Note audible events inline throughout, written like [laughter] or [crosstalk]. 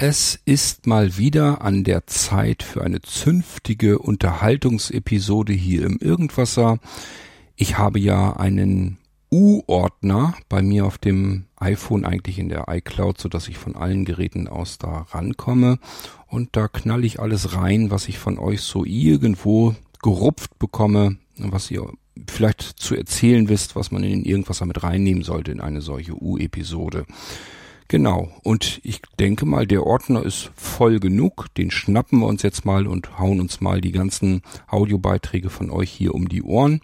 Es ist mal wieder an der Zeit für eine zünftige Unterhaltungsepisode hier im Irgendwasser. Ich habe ja einen U-Ordner bei mir auf dem iPhone, eigentlich in der iCloud, so dass ich von allen Geräten aus da rankomme. Und da knall ich alles rein, was ich von euch so irgendwo gerupft bekomme, was ihr vielleicht zu erzählen wisst, was man in den Irgendwasser mit reinnehmen sollte in eine solche U-Episode. Genau. Und ich denke mal, der Ordner ist voll genug. Den schnappen wir uns jetzt mal und hauen uns mal die ganzen Audiobeiträge von euch hier um die Ohren.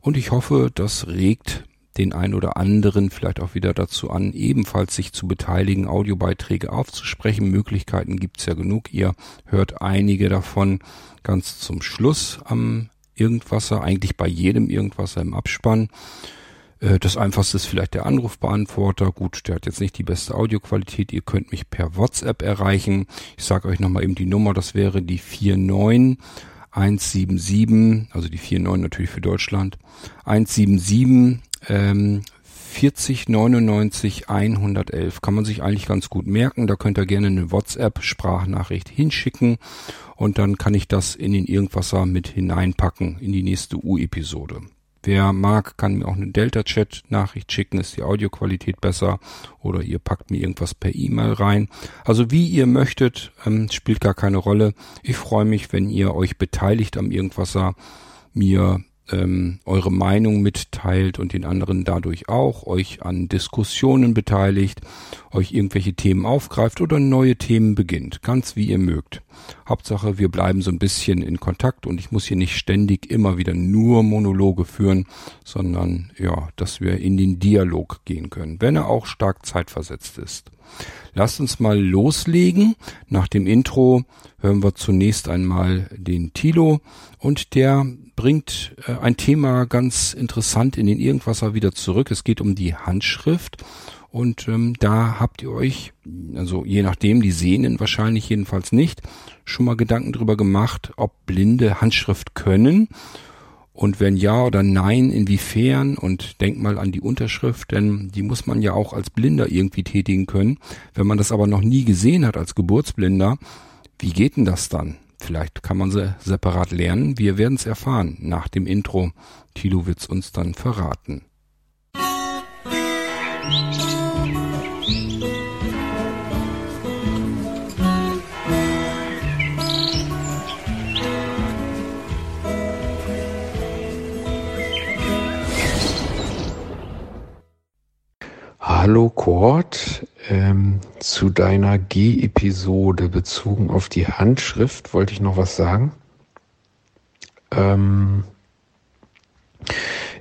Und ich hoffe, das regt den ein oder anderen vielleicht auch wieder dazu an, ebenfalls sich zu beteiligen, Audiobeiträge aufzusprechen. Möglichkeiten gibt's ja genug. Ihr hört einige davon ganz zum Schluss am Irgendwasser, eigentlich bei jedem Irgendwasser im Abspann. Äh, das einfachste ist vielleicht der Anrufbeantworter. Gut, der hat jetzt nicht die beste Audioqualität. Ihr könnt mich per WhatsApp erreichen. Ich sage euch nochmal eben die Nummer. Das wäre die 49177, also die 49 natürlich für Deutschland. 177 ähm, 40 99 111 kann man sich eigentlich ganz gut merken. Da könnt ihr gerne eine WhatsApp-Sprachnachricht hinschicken und dann kann ich das in den Irgendwasser mit hineinpacken in die nächste U-Episode. Wer mag, kann mir auch eine Delta-Chat-Nachricht schicken, ist die Audioqualität besser. Oder ihr packt mir irgendwas per E-Mail rein. Also wie ihr möchtet, ähm, spielt gar keine Rolle. Ich freue mich, wenn ihr euch beteiligt am Irgendwasser, mir ähm, eure Meinung mitteilt und den anderen dadurch auch, euch an Diskussionen beteiligt, euch irgendwelche Themen aufgreift oder neue Themen beginnt, ganz wie ihr mögt. Hauptsache, wir bleiben so ein bisschen in Kontakt und ich muss hier nicht ständig immer wieder nur Monologe führen, sondern ja, dass wir in den Dialog gehen können, wenn er auch stark zeitversetzt ist. Lasst uns mal loslegen. Nach dem Intro hören wir zunächst einmal den Tilo und der bringt äh, ein Thema ganz interessant in den Irgendwasser wieder zurück. Es geht um die Handschrift und ähm, da habt ihr euch, also je nachdem, die Sehnen wahrscheinlich jedenfalls nicht, schon mal Gedanken drüber gemacht, ob Blinde Handschrift können. Und wenn ja oder nein, inwiefern? Und denkt mal an die Unterschrift, denn die muss man ja auch als Blinder irgendwie tätigen können. Wenn man das aber noch nie gesehen hat als Geburtsblinder, wie geht denn das dann? Vielleicht kann man sie separat lernen. Wir werden es erfahren nach dem Intro. Tilo wird's uns dann verraten. Hallo Kurt, ähm, zu deiner G-Episode bezogen auf die Handschrift wollte ich noch was sagen. Ähm,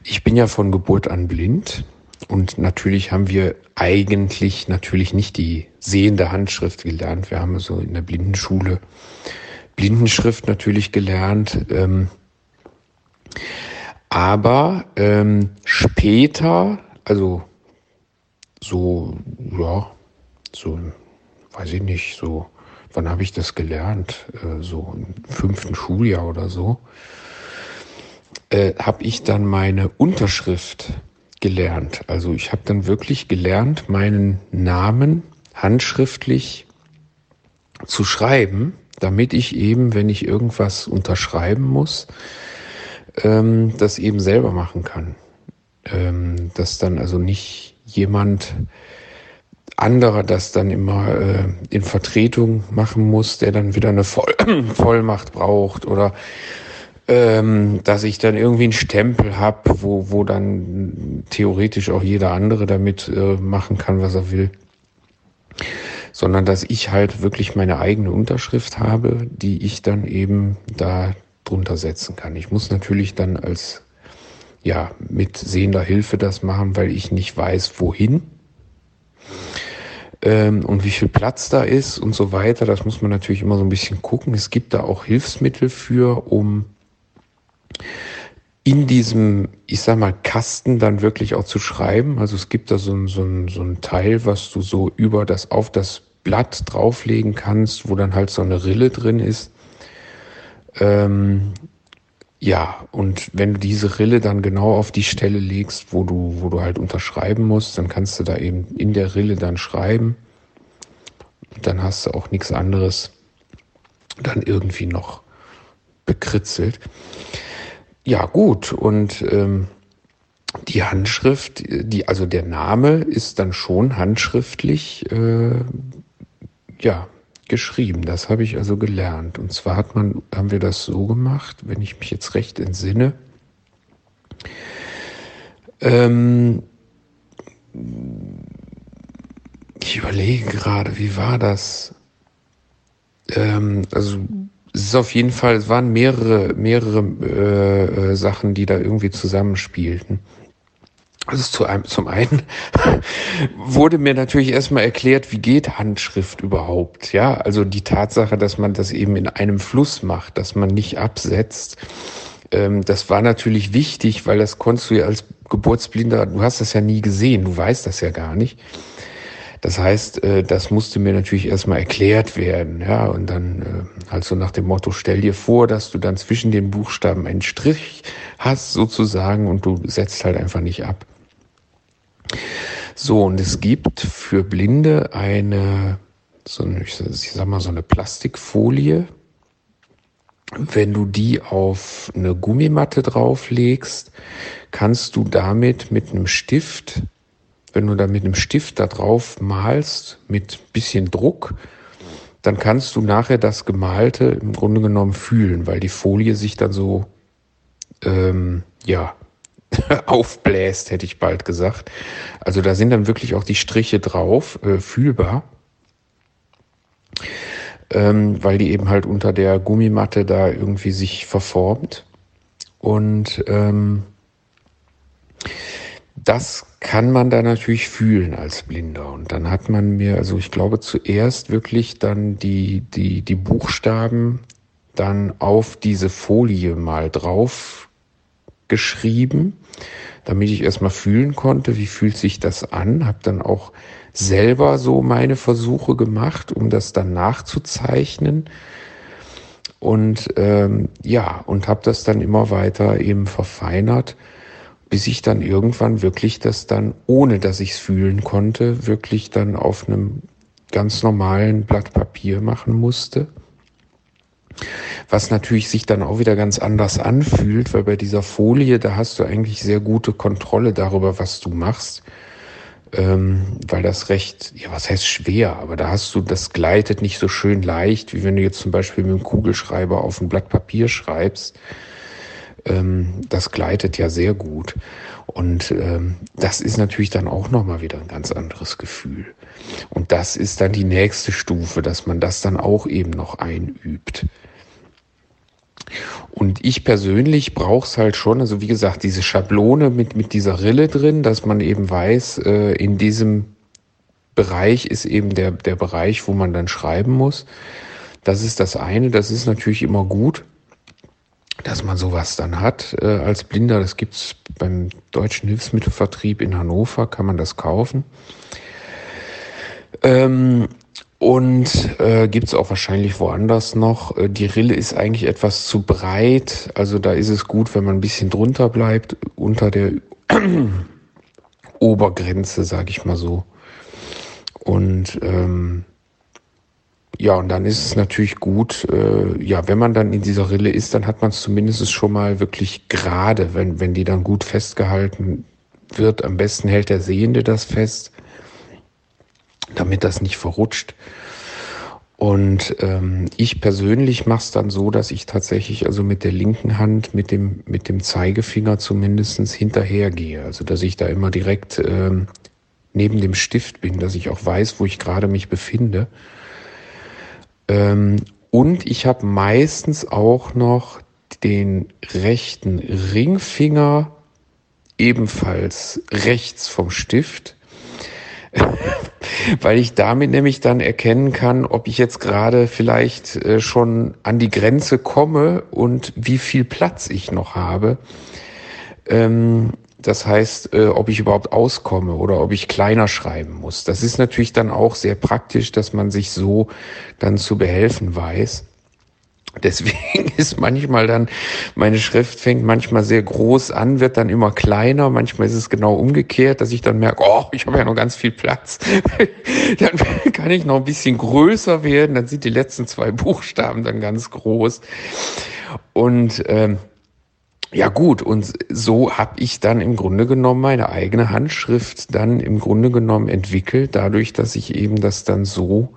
ich bin ja von Geburt an blind und natürlich haben wir eigentlich natürlich nicht die sehende Handschrift gelernt. Wir haben so in der Blindenschule Blindenschrift natürlich gelernt. Ähm, aber ähm, später, also so, ja, so, weiß ich nicht, so, wann habe ich das gelernt? Äh, so im fünften Schuljahr oder so. Äh, habe ich dann meine Unterschrift gelernt. Also ich habe dann wirklich gelernt, meinen Namen handschriftlich zu schreiben, damit ich eben, wenn ich irgendwas unterschreiben muss, ähm, das eben selber machen kann. Ähm, dass dann also nicht jemand anderer das dann immer äh, in Vertretung machen muss, der dann wieder eine Voll [clears throat] Vollmacht braucht oder ähm, dass ich dann irgendwie einen Stempel habe, wo, wo dann theoretisch auch jeder andere damit äh, machen kann, was er will. Sondern dass ich halt wirklich meine eigene Unterschrift habe, die ich dann eben da drunter setzen kann. Ich muss natürlich dann als ja, mit sehender Hilfe das machen, weil ich nicht weiß, wohin ähm, und wie viel Platz da ist und so weiter. Das muss man natürlich immer so ein bisschen gucken. Es gibt da auch Hilfsmittel für, um in diesem, ich sag mal, Kasten dann wirklich auch zu schreiben. Also es gibt da so ein, so ein, so ein Teil, was du so über das, auf das Blatt drauflegen kannst, wo dann halt so eine Rille drin ist. Ähm, ja, und wenn du diese Rille dann genau auf die Stelle legst, wo du, wo du halt unterschreiben musst, dann kannst du da eben in der Rille dann schreiben. Dann hast du auch nichts anderes dann irgendwie noch bekritzelt. Ja, gut. Und ähm, die Handschrift, die, also der Name ist dann schon handschriftlich, äh, ja, geschrieben. Das habe ich also gelernt. Und zwar hat man, haben wir das so gemacht, wenn ich mich jetzt recht entsinne. Ähm, ich überlege gerade, wie war das? Ähm, also es ist auf jeden Fall, es waren mehrere, mehrere äh, äh, Sachen, die da irgendwie zusammenspielten. Also zu einem, zum einen [laughs] wurde mir natürlich erstmal erklärt, wie geht Handschrift überhaupt? Ja, also die Tatsache, dass man das eben in einem Fluss macht, dass man nicht absetzt. Ähm, das war natürlich wichtig, weil das konntest du ja als Geburtsblinder, du hast das ja nie gesehen, du weißt das ja gar nicht. Das heißt, äh, das musste mir natürlich erstmal erklärt werden, ja, und dann äh, halt so nach dem Motto, stell dir vor, dass du dann zwischen den Buchstaben einen Strich hast sozusagen und du setzt halt einfach nicht ab. So, und es gibt für Blinde eine, so eine, ich sag mal, so eine Plastikfolie. Wenn du die auf eine Gummimatte drauflegst, kannst du damit mit einem Stift wenn du da mit einem Stift da drauf malst, mit bisschen Druck, dann kannst du nachher das Gemalte im Grunde genommen fühlen, weil die Folie sich dann so, ähm, ja, [laughs] aufbläst, hätte ich bald gesagt. Also da sind dann wirklich auch die Striche drauf, äh, fühlbar, ähm, weil die eben halt unter der Gummimatte da irgendwie sich verformt. Und ähm, das kann man da natürlich fühlen als Blinder. Und dann hat man mir, also ich glaube zuerst wirklich dann die, die, die Buchstaben dann auf diese Folie mal drauf geschrieben, damit ich erstmal fühlen konnte, wie fühlt sich das an. Hab dann auch selber so meine Versuche gemacht, um das dann nachzuzeichnen. Und ähm, ja, und habe das dann immer weiter eben verfeinert bis ich dann irgendwann wirklich das dann, ohne dass ich es fühlen konnte, wirklich dann auf einem ganz normalen Blatt Papier machen musste. Was natürlich sich dann auch wieder ganz anders anfühlt, weil bei dieser Folie, da hast du eigentlich sehr gute Kontrolle darüber, was du machst. Ähm, weil das recht, ja, was heißt schwer, aber da hast du, das gleitet nicht so schön leicht, wie wenn du jetzt zum Beispiel mit einem Kugelschreiber auf ein Blatt Papier schreibst ähm, das gleitet ja sehr gut. Und ähm, das ist natürlich dann auch nochmal wieder ein ganz anderes Gefühl. Und das ist dann die nächste Stufe, dass man das dann auch eben noch einübt. Und ich persönlich brauche es halt schon, also wie gesagt, diese Schablone mit, mit dieser Rille drin, dass man eben weiß, äh, in diesem Bereich ist eben der, der Bereich, wo man dann schreiben muss. Das ist das eine, das ist natürlich immer gut dass man sowas dann hat äh, als Blinder. Das gibt's beim Deutschen Hilfsmittelvertrieb in Hannover, kann man das kaufen. Ähm, und äh, gibt auch wahrscheinlich woanders noch. Äh, die Rille ist eigentlich etwas zu breit. Also da ist es gut, wenn man ein bisschen drunter bleibt, unter der [clears throat] Obergrenze, sage ich mal so. Und ähm, ja, und dann ist es natürlich gut, äh, ja, wenn man dann in dieser Rille ist, dann hat man es zumindest schon mal wirklich gerade, wenn, wenn die dann gut festgehalten wird. Am besten hält der Sehende das fest, damit das nicht verrutscht. Und ähm, ich persönlich mache es dann so, dass ich tatsächlich also mit der linken Hand, mit dem, mit dem Zeigefinger zumindestens hinterhergehe. Also dass ich da immer direkt ähm, neben dem Stift bin, dass ich auch weiß, wo ich gerade mich befinde. Ähm, und ich habe meistens auch noch den rechten Ringfinger ebenfalls rechts vom Stift, [laughs] weil ich damit nämlich dann erkennen kann, ob ich jetzt gerade vielleicht äh, schon an die Grenze komme und wie viel Platz ich noch habe. Ähm, das heißt, äh, ob ich überhaupt auskomme oder ob ich kleiner schreiben muss. Das ist natürlich dann auch sehr praktisch, dass man sich so dann zu behelfen weiß. Deswegen [laughs] ist manchmal dann, meine Schrift fängt manchmal sehr groß an, wird dann immer kleiner. Manchmal ist es genau umgekehrt, dass ich dann merke, oh, ich habe ja noch ganz viel Platz. [laughs] dann [laughs] kann ich noch ein bisschen größer werden. Dann sind die letzten zwei Buchstaben dann ganz groß. Und ähm, ja gut, und so habe ich dann im Grunde genommen meine eigene Handschrift dann im Grunde genommen entwickelt, dadurch, dass ich eben das dann so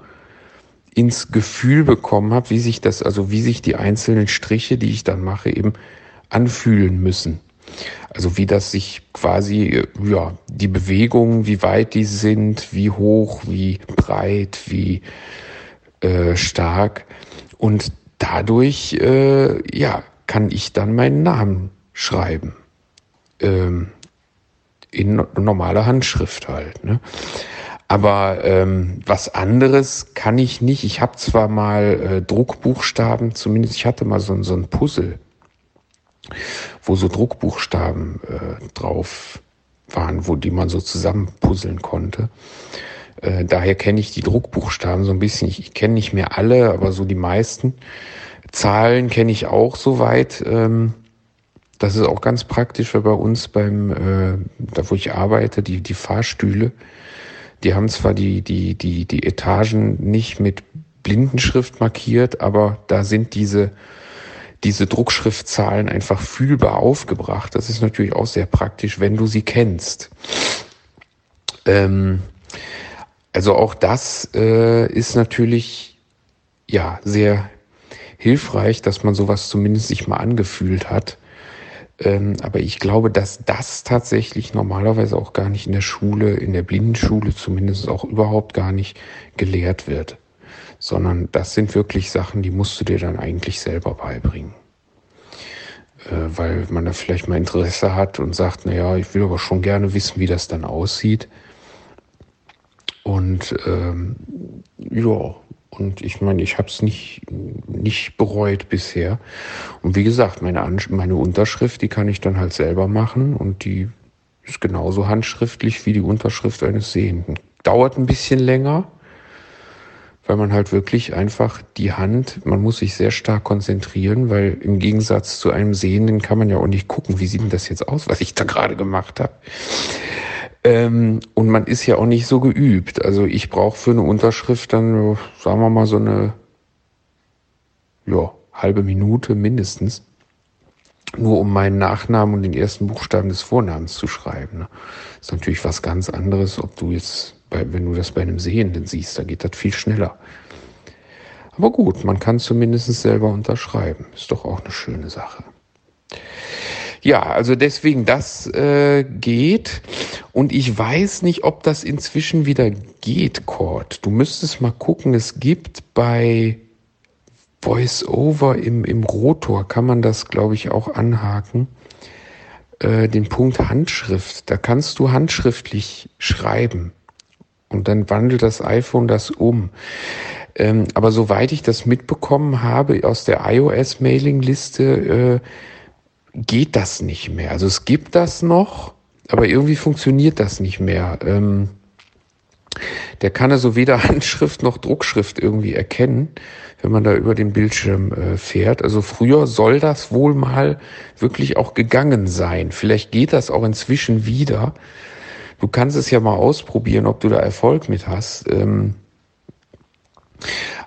ins Gefühl bekommen habe, wie sich das, also wie sich die einzelnen Striche, die ich dann mache, eben anfühlen müssen. Also wie das sich quasi, ja, die Bewegungen, wie weit die sind, wie hoch, wie breit, wie äh, stark. Und dadurch, äh, ja, kann ich dann meinen Namen schreiben. Ähm, in normaler Handschrift halt. Ne? Aber ähm, was anderes kann ich nicht. Ich habe zwar mal äh, Druckbuchstaben, zumindest ich hatte mal so, so ein Puzzle, wo so Druckbuchstaben äh, drauf waren, wo die man so zusammenpuzzeln konnte. Äh, daher kenne ich die Druckbuchstaben so ein bisschen. Ich, ich kenne nicht mehr alle, aber so die meisten. Zahlen kenne ich auch soweit. Ähm, das ist auch ganz praktisch, weil bei uns beim, äh, da wo ich arbeite, die, die Fahrstühle, die haben zwar die, die, die, die Etagen nicht mit Blindenschrift markiert, aber da sind diese, diese Druckschriftzahlen einfach fühlbar aufgebracht. Das ist natürlich auch sehr praktisch, wenn du sie kennst. Ähm, also auch das äh, ist natürlich ja sehr hilfreich, dass man sowas zumindest sich mal angefühlt hat. Ähm, aber ich glaube, dass das tatsächlich normalerweise auch gar nicht in der Schule, in der Blindenschule zumindest auch überhaupt gar nicht gelehrt wird. Sondern das sind wirklich Sachen, die musst du dir dann eigentlich selber beibringen. Äh, weil man da vielleicht mal Interesse hat und sagt, na ja, ich will aber schon gerne wissen, wie das dann aussieht. Und ähm, ja, und ich meine, ich habe es nicht, nicht bereut bisher. Und wie gesagt, meine, meine Unterschrift, die kann ich dann halt selber machen und die ist genauso handschriftlich wie die Unterschrift eines Sehenden. Dauert ein bisschen länger, weil man halt wirklich einfach die Hand, man muss sich sehr stark konzentrieren, weil im Gegensatz zu einem Sehenden kann man ja auch nicht gucken, wie sieht denn das jetzt aus, was ich da gerade gemacht habe. Ähm, und man ist ja auch nicht so geübt. Also ich brauche für eine Unterschrift dann, sagen wir mal, so eine ja, halbe Minute mindestens. Nur um meinen Nachnamen und den ersten Buchstaben des Vornamens zu schreiben. Ne? ist natürlich was ganz anderes, ob du jetzt, bei, wenn du das bei einem Sehenden siehst, da geht das viel schneller. Aber gut, man kann zumindest selber unterschreiben. Ist doch auch eine schöne Sache. Ja, also deswegen, das äh, geht. Und ich weiß nicht, ob das inzwischen wieder geht, Cord. Du müsstest mal gucken, es gibt bei VoiceOver im, im Rotor, kann man das, glaube ich, auch anhaken, äh, den Punkt Handschrift. Da kannst du handschriftlich schreiben. Und dann wandelt das iPhone das um. Ähm, aber soweit ich das mitbekommen habe aus der iOS-Mailing-Liste, äh, geht das nicht mehr. Also es gibt das noch, aber irgendwie funktioniert das nicht mehr. Ähm, der kann also weder [laughs] Handschrift noch Druckschrift irgendwie erkennen, wenn man da über den Bildschirm äh, fährt. Also früher soll das wohl mal wirklich auch gegangen sein. Vielleicht geht das auch inzwischen wieder. Du kannst es ja mal ausprobieren, ob du da Erfolg mit hast. Ähm,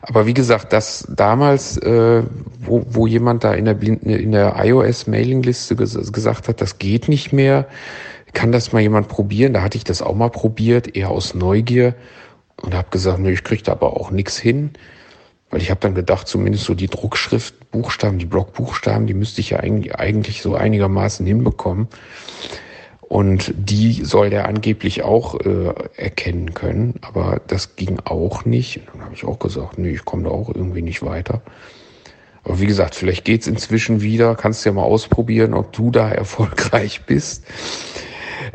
aber wie gesagt, das damals, äh, wo, wo jemand da in der, in der iOS-Mailingliste ges gesagt hat, das geht nicht mehr, kann das mal jemand probieren? Da hatte ich das auch mal probiert, eher aus Neugier und habe gesagt, nö, ich krieg da aber auch nichts hin. Weil ich habe dann gedacht, zumindest so die Druckschrift, Buchstaben, die Blockbuchstaben, die müsste ich ja eigentlich so einigermaßen hinbekommen. Und die soll der angeblich auch äh, erkennen können, aber das ging auch nicht. Und dann habe ich auch gesagt, nee, ich komme da auch irgendwie nicht weiter. Aber wie gesagt, vielleicht geht's inzwischen wieder. Kannst ja mal ausprobieren, ob du da [laughs] erfolgreich bist.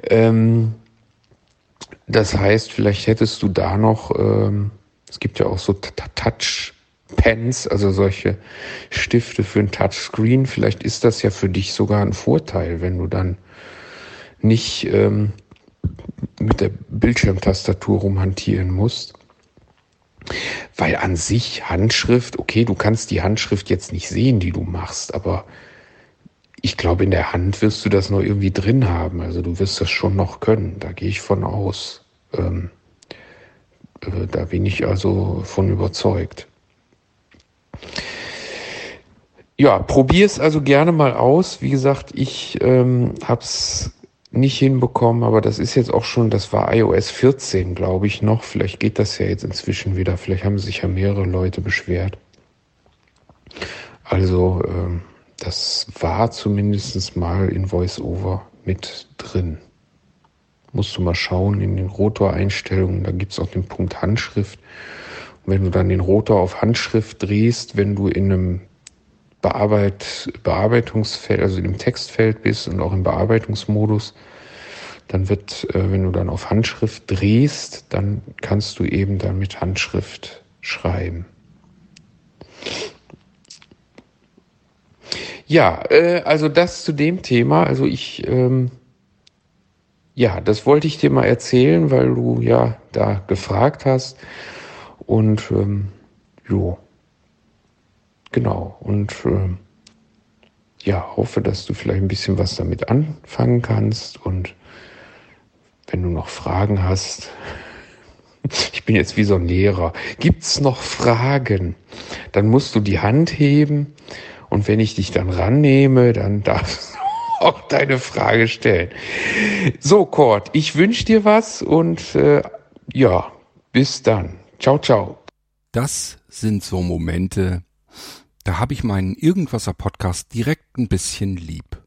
Ähm, das heißt, vielleicht hättest du da noch, ähm, es gibt ja auch so Touch Pens, also solche Stifte für ein Touchscreen. Vielleicht ist das ja für dich sogar ein Vorteil, wenn du dann nicht ähm, mit der Bildschirmtastatur rumhantieren musst. Weil an sich Handschrift, okay, du kannst die Handschrift jetzt nicht sehen, die du machst, aber ich glaube, in der Hand wirst du das noch irgendwie drin haben. Also du wirst das schon noch können. Da gehe ich von aus. Ähm, äh, da bin ich also von überzeugt. Ja, probier es also gerne mal aus. Wie gesagt, ich ähm, habe es nicht hinbekommen, aber das ist jetzt auch schon, das war iOS 14, glaube ich, noch. Vielleicht geht das ja jetzt inzwischen wieder. Vielleicht haben sich ja mehrere Leute beschwert. Also, ähm, das war zumindest mal in VoiceOver mit drin. Musst du mal schauen in den Rotor-Einstellungen, da gibt es auch den Punkt Handschrift. Und wenn du dann den Rotor auf Handschrift drehst, wenn du in einem Bearbeit, Bearbeitungsfeld, also dem Textfeld bist und auch im Bearbeitungsmodus, dann wird, äh, wenn du dann auf Handschrift drehst, dann kannst du eben dann mit Handschrift schreiben. Ja, äh, also das zu dem Thema. Also ich, ähm, ja, das wollte ich dir mal erzählen, weil du ja da gefragt hast. Und ähm, jo, genau. Und ähm, ja, hoffe, dass du vielleicht ein bisschen was damit anfangen kannst. Und wenn du noch Fragen hast, [laughs] ich bin jetzt wie so ein Lehrer, gibt's noch Fragen? Dann musst du die Hand heben und wenn ich dich dann rannehme, dann [laughs] darfst du auch deine Frage stellen. So, Kurt, ich wünsche dir was und äh, ja, bis dann. Ciao, ciao. Das sind so Momente, da habe ich meinen Irgendwasser Podcast direkt ein bisschen lieb.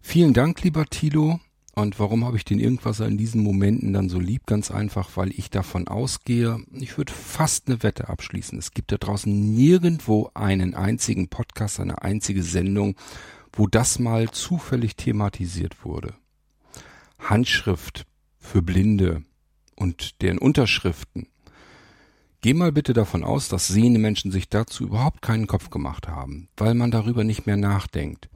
Vielen Dank, lieber Tilo. Und warum habe ich den Irgendwasser in diesen Momenten dann so lieb? Ganz einfach, weil ich davon ausgehe, ich würde fast eine Wette abschließen. Es gibt da draußen nirgendwo einen einzigen Podcast, eine einzige Sendung, wo das mal zufällig thematisiert wurde. Handschrift für Blinde und deren Unterschriften. Geh mal bitte davon aus, dass sehende Menschen sich dazu überhaupt keinen Kopf gemacht haben, weil man darüber nicht mehr nachdenkt.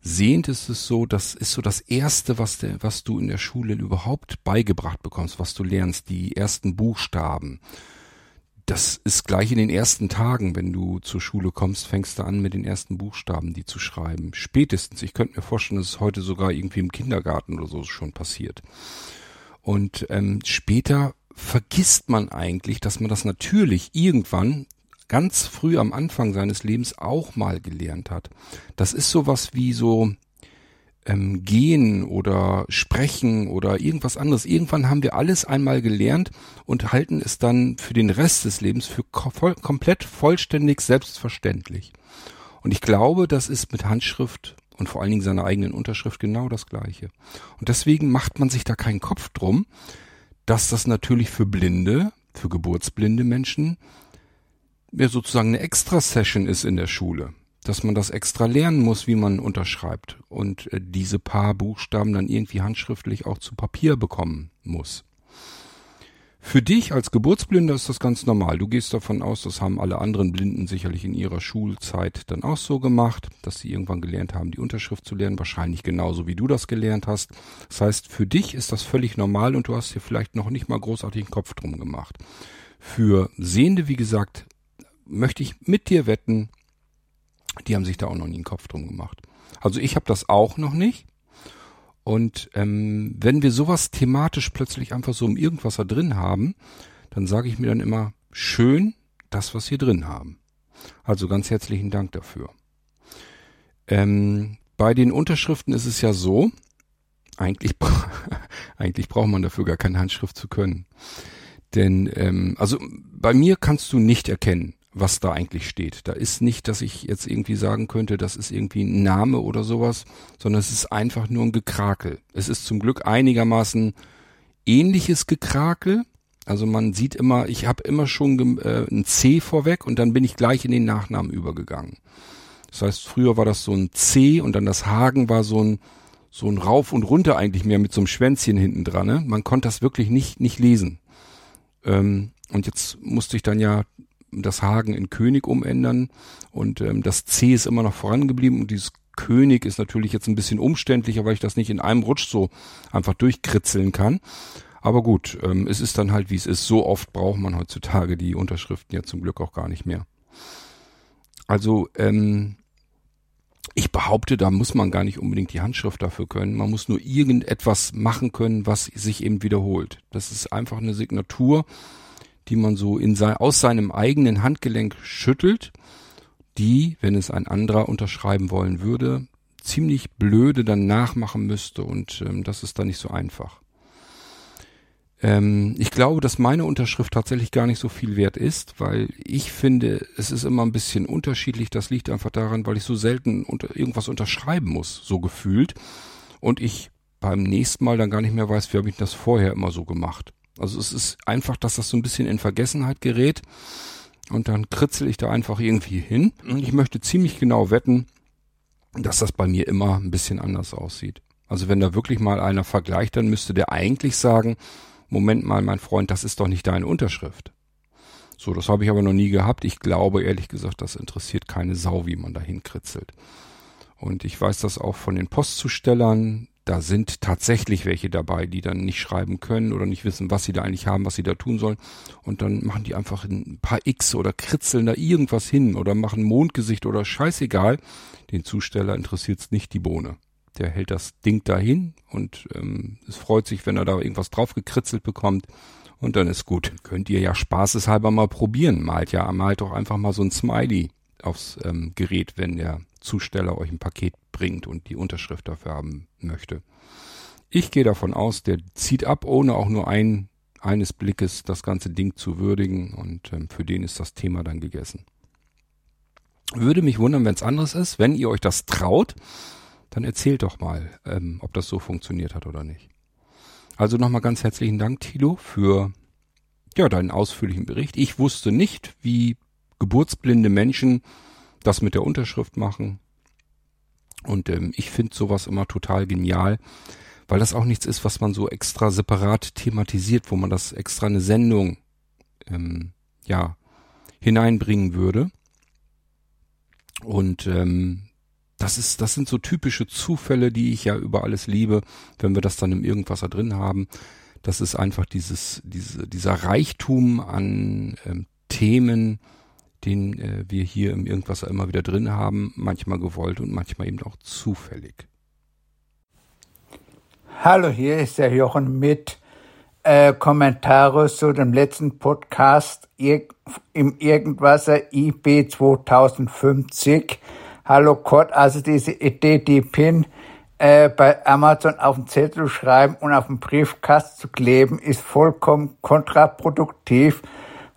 Sehend ist es so, das ist so das erste, was, der, was du in der Schule überhaupt beigebracht bekommst, was du lernst, die ersten Buchstaben. Das ist gleich in den ersten Tagen, wenn du zur Schule kommst, fängst du an mit den ersten Buchstaben, die zu schreiben. Spätestens, ich könnte mir vorstellen, dass es heute sogar irgendwie im Kindergarten oder so schon passiert. Und ähm, später vergisst man eigentlich, dass man das natürlich irgendwann ganz früh am Anfang seines Lebens auch mal gelernt hat. Das ist sowas wie so ähm, gehen oder sprechen oder irgendwas anderes. Irgendwann haben wir alles einmal gelernt und halten es dann für den Rest des Lebens für voll, komplett vollständig selbstverständlich. Und ich glaube, das ist mit Handschrift und vor allen Dingen seiner eigenen Unterschrift genau das Gleiche. Und deswegen macht man sich da keinen Kopf drum, dass das natürlich für Blinde, für geburtsblinde Menschen ja sozusagen eine Extra-Session ist in der Schule. Dass man das extra lernen muss, wie man unterschreibt und äh, diese paar Buchstaben dann irgendwie handschriftlich auch zu Papier bekommen muss. Für dich als Geburtsblinder ist das ganz normal. Du gehst davon aus, das haben alle anderen Blinden sicherlich in ihrer Schulzeit dann auch so gemacht, dass sie irgendwann gelernt haben, die Unterschrift zu lernen, wahrscheinlich genauso wie du das gelernt hast. Das heißt, für dich ist das völlig normal und du hast dir vielleicht noch nicht mal großartig einen Kopf drum gemacht. Für Sehende, wie gesagt, möchte ich mit dir wetten, die haben sich da auch noch nie einen Kopf drum gemacht. Also ich habe das auch noch nicht. Und ähm, wenn wir sowas thematisch plötzlich einfach so im Irgendwasser drin haben, dann sage ich mir dann immer, schön, das, was wir drin haben. Also ganz herzlichen Dank dafür. Ähm, bei den Unterschriften ist es ja so, eigentlich, [laughs] eigentlich braucht man dafür gar keine Handschrift zu können. Denn, ähm, also bei mir kannst du nicht erkennen, was da eigentlich steht. Da ist nicht, dass ich jetzt irgendwie sagen könnte, das ist irgendwie ein Name oder sowas, sondern es ist einfach nur ein Gekrakel. Es ist zum Glück einigermaßen ähnliches Gekrakel. Also man sieht immer, ich habe immer schon äh, ein C vorweg und dann bin ich gleich in den Nachnamen übergegangen. Das heißt, früher war das so ein C und dann das Hagen war so ein so ein Rauf und runter eigentlich mehr mit so einem Schwänzchen hinten dran. Ne? Man konnte das wirklich nicht nicht lesen. Ähm, und jetzt musste ich dann ja das Hagen in König umändern und ähm, das C ist immer noch vorangeblieben und dieses König ist natürlich jetzt ein bisschen umständlicher, weil ich das nicht in einem Rutsch so einfach durchkritzeln kann. Aber gut, ähm, es ist dann halt, wie es ist. So oft braucht man heutzutage die Unterschriften ja zum Glück auch gar nicht mehr. Also, ähm, ich behaupte, da muss man gar nicht unbedingt die Handschrift dafür können. Man muss nur irgendetwas machen können, was sich eben wiederholt. Das ist einfach eine Signatur, die man so in sein, aus seinem eigenen Handgelenk schüttelt, die, wenn es ein anderer unterschreiben wollen würde, ziemlich blöde dann nachmachen müsste und ähm, das ist dann nicht so einfach. Ähm, ich glaube, dass meine Unterschrift tatsächlich gar nicht so viel wert ist, weil ich finde, es ist immer ein bisschen unterschiedlich. Das liegt einfach daran, weil ich so selten unter, irgendwas unterschreiben muss, so gefühlt. Und ich beim nächsten Mal dann gar nicht mehr weiß, wie habe ich das vorher immer so gemacht. Also es ist einfach, dass das so ein bisschen in Vergessenheit gerät und dann kritzel ich da einfach irgendwie hin. Und ich möchte ziemlich genau wetten, dass das bei mir immer ein bisschen anders aussieht. Also wenn da wirklich mal einer vergleicht, dann müsste der eigentlich sagen, Moment mal, mein Freund, das ist doch nicht deine Unterschrift. So, das habe ich aber noch nie gehabt. Ich glaube ehrlich gesagt, das interessiert keine Sau, wie man da hinkritzelt. Und ich weiß das auch von den Postzustellern. Da sind tatsächlich welche dabei, die dann nicht schreiben können oder nicht wissen, was sie da eigentlich haben, was sie da tun sollen. Und dann machen die einfach ein paar X oder kritzeln da irgendwas hin oder machen Mondgesicht oder scheißegal. Den Zusteller interessiert es nicht die Bohne. Der hält das Ding dahin und ähm, es freut sich, wenn er da irgendwas drauf gekritzelt bekommt. Und dann ist gut. Könnt ihr ja spaßeshalber mal probieren. Malt ja, malt doch einfach mal so ein Smiley aufs ähm, Gerät, wenn der Zusteller euch ein Paket bringt und die Unterschrift dafür haben möchte. Ich gehe davon aus, der zieht ab, ohne auch nur ein, eines Blickes das ganze Ding zu würdigen und ähm, für den ist das Thema dann gegessen. Würde mich wundern, wenn es anderes ist. Wenn ihr euch das traut, dann erzählt doch mal, ähm, ob das so funktioniert hat oder nicht. Also nochmal ganz herzlichen Dank, Tilo, für ja, deinen ausführlichen Bericht. Ich wusste nicht, wie geburtsblinde Menschen das mit der Unterschrift machen. Und ähm, ich finde sowas immer total genial, weil das auch nichts ist, was man so extra separat thematisiert, wo man das extra eine Sendung ähm, ja hineinbringen würde. Und ähm, das ist, das sind so typische Zufälle, die ich ja über alles liebe, wenn wir das dann im Irgendwas da drin haben. Das ist einfach dieses, diese, dieser Reichtum an ähm, Themen, den äh, wir hier im Irgendwas immer wieder drin haben, manchmal gewollt und manchmal eben auch zufällig. Hallo, hier ist der Jochen mit äh, Kommentare zu dem letzten Podcast im Irgendwasser IB 2050. Hallo Kurt, also diese Idee, die PIN äh, bei Amazon auf den Zettel schreiben und auf den Briefkasten zu kleben, ist vollkommen kontraproduktiv,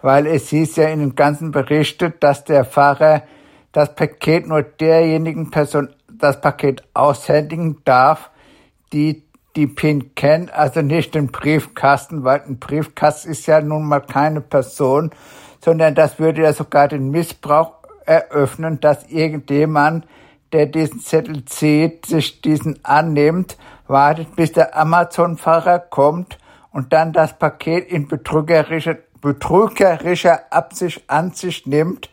weil es hieß ja in dem ganzen berichtet, dass der Fahrer das Paket nur derjenigen Person das Paket aushändigen darf, die die PIN kennt, also nicht den Briefkasten, weil ein Briefkasten ist ja nun mal keine Person, sondern das würde ja sogar den Missbrauch eröffnen, dass irgendjemand, der diesen Zettel zieht, sich diesen annimmt, wartet, bis der Amazon-Fahrer kommt und dann das Paket in betrügerischer, betrügerischer Absicht an sich nimmt,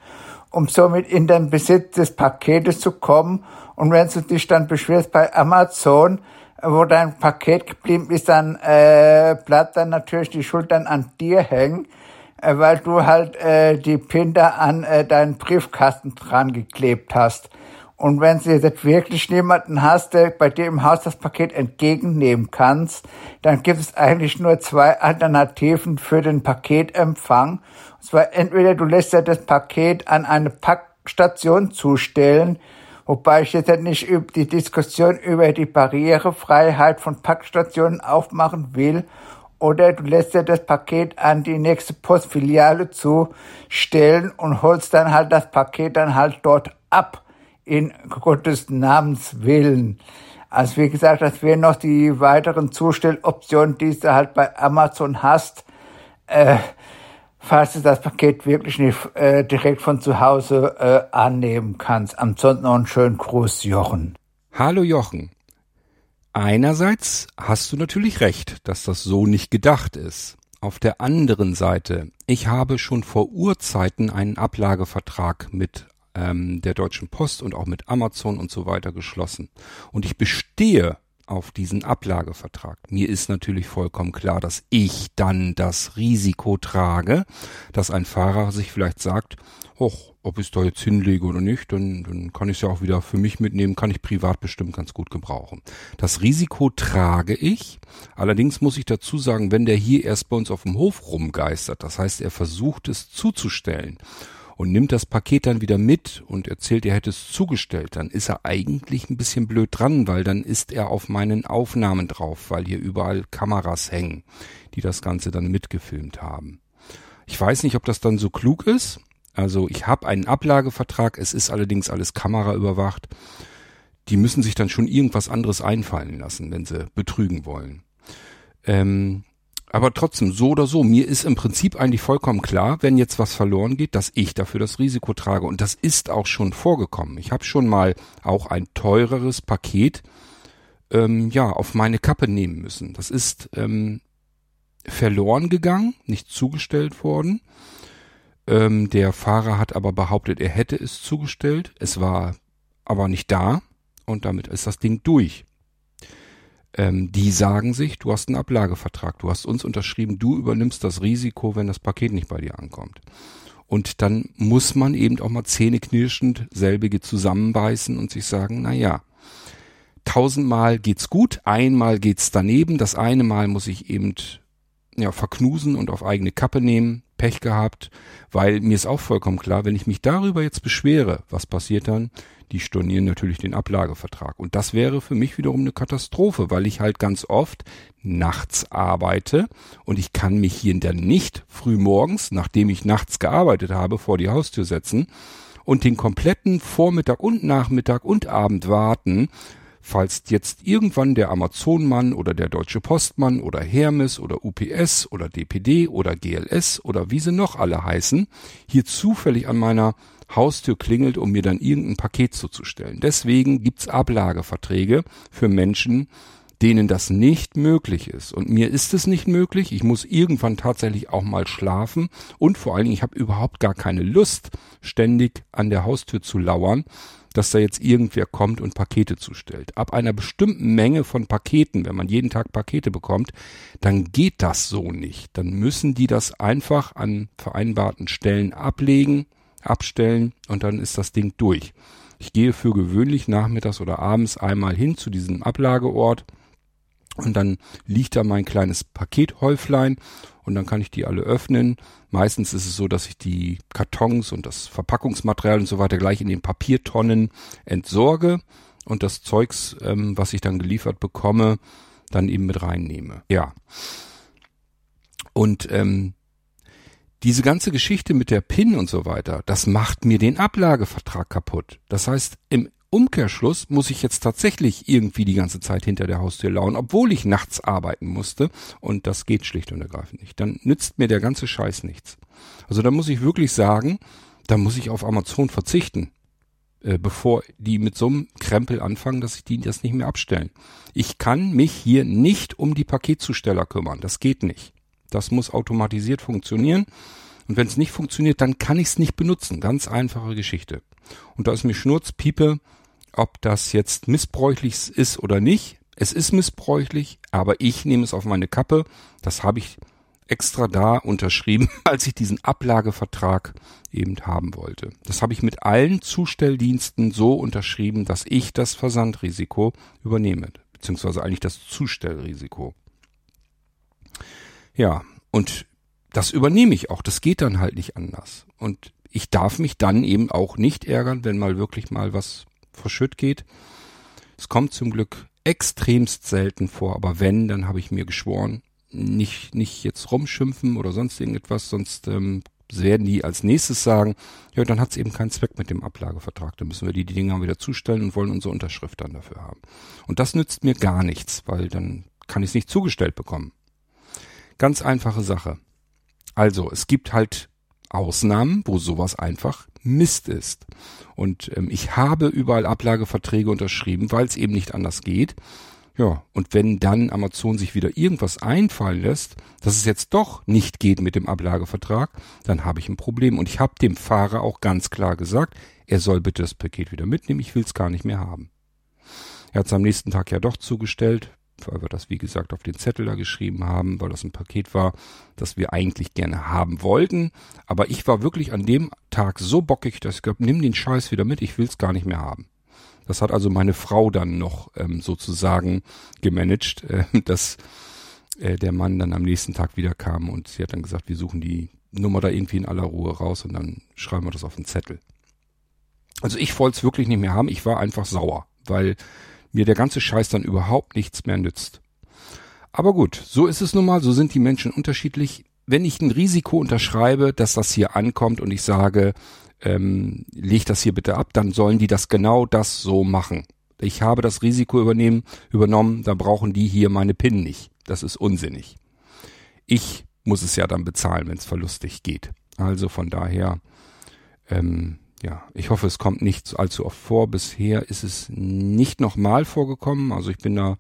um somit in den Besitz des Paketes zu kommen. Und wenn du dich dann beschwerst bei Amazon, wo dein Paket geblieben ist, dann äh, bleibt dann natürlich die Schuld dann an dir hängen, äh, weil du halt äh, die Pinter an äh, deinen Briefkasten dran geklebt hast. Und wenn du jetzt wirklich niemanden hast, der bei dir im Haus das Paket entgegennehmen kannst, dann gibt es eigentlich nur zwei Alternativen für den Paketempfang. Und zwar entweder du lässt dir das Paket an eine Packstation zustellen, Wobei ich jetzt nicht die Diskussion über die Barrierefreiheit von Packstationen aufmachen will. Oder du lässt dir das Paket an die nächste Postfiliale zustellen und holst dann halt das Paket dann halt dort ab. In Gottes Namens Willen. Also wie gesagt, das wären noch die weiteren Zustelloptionen, die du halt bei Amazon hast. Äh, falls du das Paket wirklich nicht äh, direkt von zu Hause äh, annehmen kannst. Ansonsten noch einen schönen Gruß, Jochen. Hallo Jochen. Einerseits hast du natürlich recht, dass das so nicht gedacht ist. Auf der anderen Seite, ich habe schon vor Urzeiten einen Ablagevertrag mit ähm, der Deutschen Post und auch mit Amazon und so weiter geschlossen. Und ich bestehe auf diesen Ablagevertrag. Mir ist natürlich vollkommen klar, dass ich dann das Risiko trage, dass ein Fahrer sich vielleicht sagt, och, ob ich es da jetzt hinlege oder nicht, dann, dann kann ich es ja auch wieder für mich mitnehmen, kann ich privat bestimmt ganz gut gebrauchen. Das Risiko trage ich. Allerdings muss ich dazu sagen, wenn der hier erst bei uns auf dem Hof rumgeistert, das heißt, er versucht es zuzustellen und nimmt das Paket dann wieder mit und erzählt, er hätte es zugestellt, dann ist er eigentlich ein bisschen blöd dran, weil dann ist er auf meinen Aufnahmen drauf, weil hier überall Kameras hängen, die das Ganze dann mitgefilmt haben. Ich weiß nicht, ob das dann so klug ist. Also ich habe einen Ablagevertrag, es ist allerdings alles kameraüberwacht. Die müssen sich dann schon irgendwas anderes einfallen lassen, wenn sie betrügen wollen. Ähm, aber trotzdem, so oder so, mir ist im Prinzip eigentlich vollkommen klar, wenn jetzt was verloren geht, dass ich dafür das Risiko trage. Und das ist auch schon vorgekommen. Ich habe schon mal auch ein teureres Paket ähm, ja auf meine Kappe nehmen müssen. Das ist ähm, verloren gegangen, nicht zugestellt worden. Ähm, der Fahrer hat aber behauptet, er hätte es zugestellt. Es war aber nicht da und damit ist das Ding durch ähm, die sagen sich, du hast einen Ablagevertrag, du hast uns unterschrieben, du übernimmst das Risiko, wenn das Paket nicht bei dir ankommt. Und dann muss man eben auch mal zähneknirschend selbige zusammenbeißen und sich sagen, na ja, tausendmal geht's gut, einmal geht's daneben, das eine Mal muss ich eben ja, verknusen und auf eigene Kappe nehmen, Pech gehabt, weil mir ist auch vollkommen klar, wenn ich mich darüber jetzt beschwere, was passiert dann? Die stornieren natürlich den Ablagevertrag. Und das wäre für mich wiederum eine Katastrophe, weil ich halt ganz oft nachts arbeite und ich kann mich hier dann nicht früh morgens, nachdem ich nachts gearbeitet habe, vor die Haustür setzen und den kompletten Vormittag und Nachmittag und Abend warten, falls jetzt irgendwann der Amazonmann oder der Deutsche Postmann oder Hermes oder UPS oder DPD oder GLS oder wie sie noch alle heißen, hier zufällig an meiner Haustür klingelt, um mir dann irgendein Paket zuzustellen. Deswegen gibt's Ablageverträge für Menschen, denen das nicht möglich ist. Und mir ist es nicht möglich. Ich muss irgendwann tatsächlich auch mal schlafen. Und vor allen Dingen, ich habe überhaupt gar keine Lust, ständig an der Haustür zu lauern dass da jetzt irgendwer kommt und Pakete zustellt. Ab einer bestimmten Menge von Paketen, wenn man jeden Tag Pakete bekommt, dann geht das so nicht. Dann müssen die das einfach an vereinbarten Stellen ablegen, abstellen und dann ist das Ding durch. Ich gehe für gewöhnlich nachmittags oder abends einmal hin zu diesem Ablageort und dann liegt da mein kleines Pakethäuflein und dann kann ich die alle öffnen. Meistens ist es so, dass ich die Kartons und das Verpackungsmaterial und so weiter gleich in den Papiertonnen entsorge und das Zeugs, ähm, was ich dann geliefert bekomme, dann eben mit reinnehme. Ja. Und ähm, diese ganze Geschichte mit der PIN und so weiter, das macht mir den Ablagevertrag kaputt. Das heißt, im Umkehrschluss muss ich jetzt tatsächlich irgendwie die ganze Zeit hinter der Haustür lauern, obwohl ich nachts arbeiten musste. Und das geht schlicht und ergreifend nicht. Dann nützt mir der ganze Scheiß nichts. Also da muss ich wirklich sagen, da muss ich auf Amazon verzichten, äh, bevor die mit so einem Krempel anfangen, dass ich die das nicht mehr abstellen. Ich kann mich hier nicht um die Paketzusteller kümmern. Das geht nicht. Das muss automatisiert funktionieren. Und wenn es nicht funktioniert, dann kann ich es nicht benutzen. Ganz einfache Geschichte. Und da ist mir Schnurzpiepe, ob das jetzt missbräuchlich ist oder nicht. Es ist missbräuchlich, aber ich nehme es auf meine Kappe. Das habe ich extra da unterschrieben, [laughs] als ich diesen Ablagevertrag eben haben wollte. Das habe ich mit allen Zustelldiensten so unterschrieben, dass ich das Versandrisiko übernehme, beziehungsweise eigentlich das Zustellrisiko. Ja, und das übernehme ich auch. Das geht dann halt nicht anders. Und ich darf mich dann eben auch nicht ärgern, wenn mal wirklich mal was verschütt geht. Es kommt zum Glück extremst selten vor, aber wenn, dann habe ich mir geschworen, nicht, nicht jetzt rumschimpfen oder sonst irgendetwas, sonst ähm, werden die als nächstes sagen, ja, dann hat es eben keinen Zweck mit dem Ablagevertrag. Dann müssen wir die, die Dinger wieder zustellen und wollen unsere Unterschrift dann dafür haben. Und das nützt mir gar nichts, weil dann kann ich es nicht zugestellt bekommen. Ganz einfache Sache. Also, es gibt halt Ausnahmen, wo sowas einfach Mist ist. Und ähm, ich habe überall Ablageverträge unterschrieben, weil es eben nicht anders geht. Ja, und wenn dann Amazon sich wieder irgendwas einfallen lässt, dass es jetzt doch nicht geht mit dem Ablagevertrag, dann habe ich ein Problem. Und ich habe dem Fahrer auch ganz klar gesagt, er soll bitte das Paket wieder mitnehmen, ich will es gar nicht mehr haben. Er hat es am nächsten Tag ja doch zugestellt, weil wir das, wie gesagt, auf den Zettel da geschrieben haben, weil das ein Paket war, das wir eigentlich gerne haben wollten. Aber ich war wirklich an dem Tag so bockig, dass ich glaube, nimm den Scheiß wieder mit, ich will es gar nicht mehr haben. Das hat also meine Frau dann noch ähm, sozusagen gemanagt, [laughs] äh, dass äh, der Mann dann am nächsten Tag wieder kam und sie hat dann gesagt, wir suchen die Nummer da irgendwie in aller Ruhe raus und dann schreiben wir das auf den Zettel. Also ich wollte es wirklich nicht mehr haben, ich war einfach sauer, weil mir der ganze Scheiß dann überhaupt nichts mehr nützt. Aber gut, so ist es nun mal, so sind die Menschen unterschiedlich. Wenn ich ein Risiko unterschreibe, dass das hier ankommt und ich sage, ähm, leg das hier bitte ab, dann sollen die das genau das so machen. Ich habe das Risiko übernehmen, übernommen, da brauchen die hier meine PIN nicht. Das ist unsinnig. Ich muss es ja dann bezahlen, wenn es verlustig geht. Also von daher, ähm, ja, ich hoffe, es kommt nicht allzu oft vor. Bisher ist es nicht nochmal vorgekommen. Also ich bin da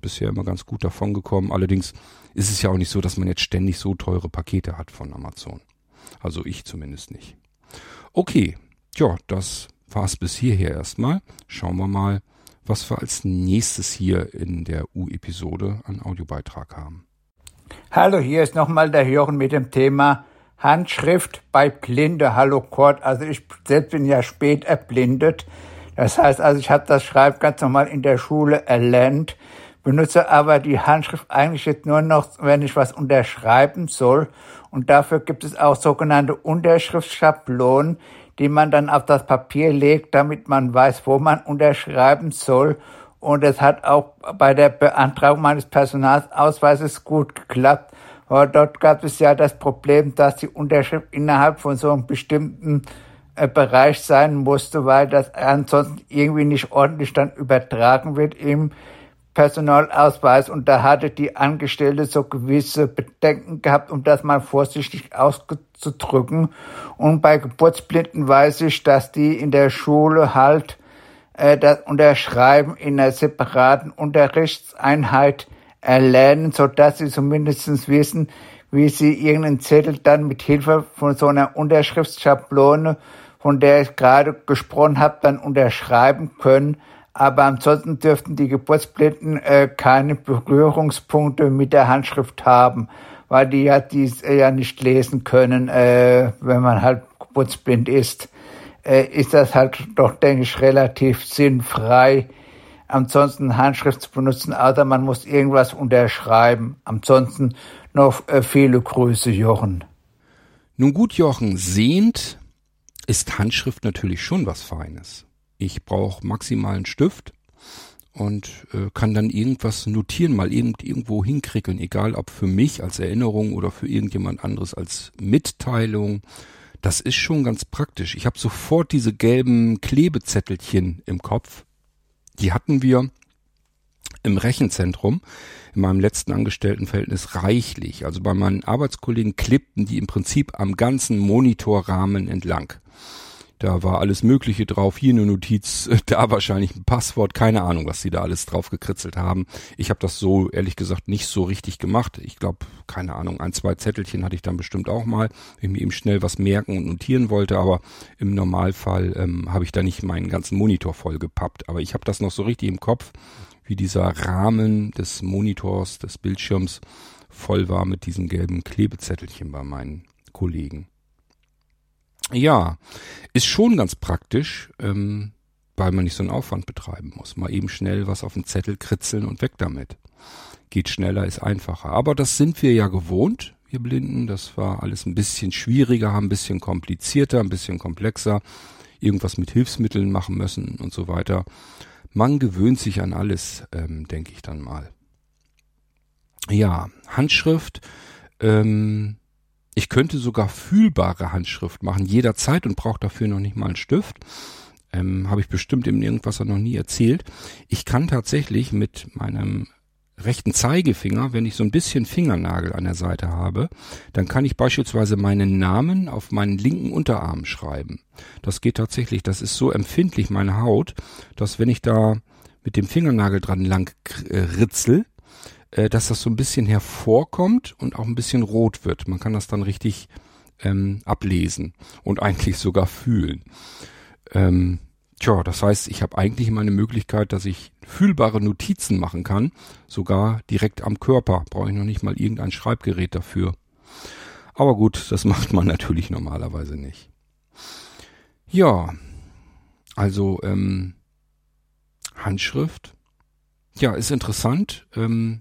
bisher immer ganz gut davon gekommen. Allerdings ist es ja auch nicht so, dass man jetzt ständig so teure Pakete hat von Amazon. Also ich zumindest nicht. Okay, ja, das war's bis hierher erstmal. Schauen wir mal, was wir als nächstes hier in der U-Episode an Audiobeitrag haben. Hallo, hier ist nochmal der Hören mit dem Thema Handschrift bei Blinde. Hallo Kurt, also ich selbst bin ja spät erblindet. Das heißt also, ich habe das Schreiben ganz normal in der Schule erlernt, benutze aber die Handschrift eigentlich jetzt nur noch, wenn ich was unterschreiben soll. Und dafür gibt es auch sogenannte Unterschriftsschablonen, die man dann auf das Papier legt, damit man weiß, wo man unterschreiben soll. Und es hat auch bei der Beantragung meines Personalausweises gut geklappt. Aber dort gab es ja das Problem, dass die Unterschrift innerhalb von so einem bestimmten äh, Bereich sein musste, weil das ansonsten irgendwie nicht ordentlich dann übertragen wird im Personalausweis. Und da hatte die Angestellte so gewisse Bedenken gehabt, um das mal vorsichtig auszudrücken. Und bei Geburtsblinden weiß ich, dass die in der Schule halt äh, das Unterschreiben in einer separaten Unterrichtseinheit erlernen, so dass sie zumindest wissen, wie sie irgendeinen Zettel dann mit Hilfe von so einer Unterschriftsschablone, von der ich gerade gesprochen habe, dann unterschreiben können. Aber ansonsten dürften die Geburtsblinden äh, keine Berührungspunkte mit der Handschrift haben, weil die ja dies äh, ja nicht lesen können, äh, wenn man halt geburtsblind ist. Äh, ist das halt doch, denke ich, relativ sinnfrei, ansonsten Handschrift zu benutzen, außer man muss irgendwas unterschreiben. Ansonsten noch äh, viele Grüße, Jochen. Nun gut, Jochen, sehend ist Handschrift natürlich schon was Feines. Ich brauche maximal einen Stift und äh, kann dann irgendwas notieren, mal irgend, irgendwo hinkrickeln, egal ob für mich als Erinnerung oder für irgendjemand anderes als Mitteilung. Das ist schon ganz praktisch. Ich habe sofort diese gelben Klebezettelchen im Kopf, die hatten wir im Rechenzentrum in meinem letzten Angestelltenverhältnis reichlich. Also bei meinen Arbeitskollegen klippten die im Prinzip am ganzen Monitorrahmen entlang. Da war alles Mögliche drauf, hier eine Notiz, [laughs] da wahrscheinlich ein Passwort, keine Ahnung, was sie da alles drauf gekritzelt haben. Ich habe das so ehrlich gesagt nicht so richtig gemacht. Ich glaube, keine Ahnung, ein, zwei Zettelchen hatte ich dann bestimmt auch mal, wenn ich mir eben schnell was merken und notieren wollte, aber im Normalfall ähm, habe ich da nicht meinen ganzen Monitor voll gepappt. Aber ich habe das noch so richtig im Kopf, wie dieser Rahmen des Monitors, des Bildschirms voll war mit diesen gelben Klebezettelchen bei meinen Kollegen. Ja, ist schon ganz praktisch, ähm, weil man nicht so einen Aufwand betreiben muss. Mal eben schnell was auf den Zettel kritzeln und weg damit. Geht schneller, ist einfacher. Aber das sind wir ja gewohnt, wir Blinden. Das war alles ein bisschen schwieriger, ein bisschen komplizierter, ein bisschen komplexer. Irgendwas mit Hilfsmitteln machen müssen und so weiter. Man gewöhnt sich an alles, ähm, denke ich dann mal. Ja, Handschrift. Ähm, ich könnte sogar fühlbare Handschrift machen, jederzeit und brauche dafür noch nicht mal einen Stift. Ähm, Habe ich bestimmt im Irgendwas noch nie erzählt. Ich kann tatsächlich mit meinem rechten Zeigefinger, wenn ich so ein bisschen Fingernagel an der Seite habe, dann kann ich beispielsweise meinen Namen auf meinen linken Unterarm schreiben. Das geht tatsächlich, das ist so empfindlich, meine Haut, dass wenn ich da mit dem Fingernagel dran lang äh, ritzel, äh, dass das so ein bisschen hervorkommt und auch ein bisschen rot wird. Man kann das dann richtig ähm, ablesen und [laughs] eigentlich sogar fühlen. Ähm, tja, das heißt, ich habe eigentlich immer eine Möglichkeit, dass ich fühlbare Notizen machen kann, sogar direkt am Körper. Brauche ich noch nicht mal irgendein Schreibgerät dafür. Aber gut, das [laughs] macht man natürlich normalerweise nicht. Ja, also ähm, Handschrift. Ja, ist interessant. Ähm,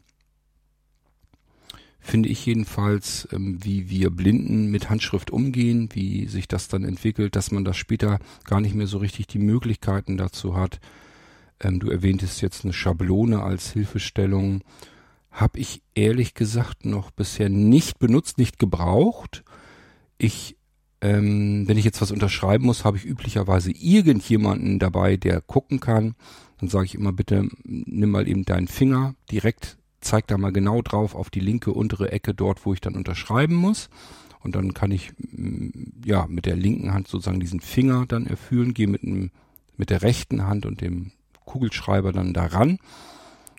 finde ich jedenfalls, ähm, wie wir Blinden mit Handschrift umgehen, wie sich das dann entwickelt, dass man da später gar nicht mehr so richtig die Möglichkeiten dazu hat. Ähm, du erwähntest jetzt eine Schablone als Hilfestellung. Habe ich ehrlich gesagt noch bisher nicht benutzt, nicht gebraucht. Ich, ähm, wenn ich jetzt was unterschreiben muss, habe ich üblicherweise irgendjemanden dabei, der gucken kann. Dann sage ich immer bitte, nimm mal eben deinen Finger direkt, zeig da mal genau drauf auf die linke untere Ecke dort, wo ich dann unterschreiben muss. Und dann kann ich mm, ja mit der linken Hand sozusagen diesen Finger dann erfüllen, gehe mit, mit der rechten Hand und dem Kugelschreiber dann daran.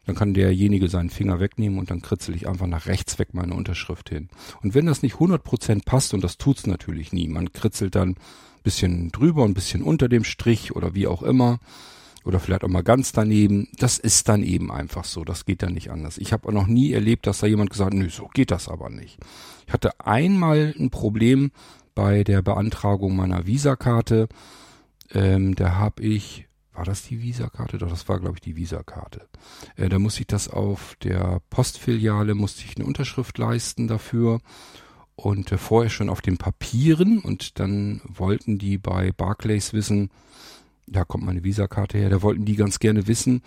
Dann kann derjenige seinen Finger wegnehmen und dann kritzel ich einfach nach rechts weg meine Unterschrift hin. Und wenn das nicht 100% passt, und das tut's natürlich nie, man kritzelt dann bisschen drüber und bisschen unter dem Strich oder wie auch immer, oder vielleicht auch mal ganz daneben, das ist dann eben einfach so, das geht dann nicht anders. Ich habe noch nie erlebt, dass da jemand gesagt nö, so geht das aber nicht. Ich hatte einmal ein Problem bei der Beantragung meiner Visakarte, ähm, da habe ich war das die Visakarte? Doch, das war, glaube ich, die Visakarte. Äh, da musste ich das auf der Postfiliale, musste ich eine Unterschrift leisten dafür. Und äh, vorher schon auf den Papieren. Und dann wollten die bei Barclays wissen, da kommt meine Visakarte her, da wollten die ganz gerne wissen,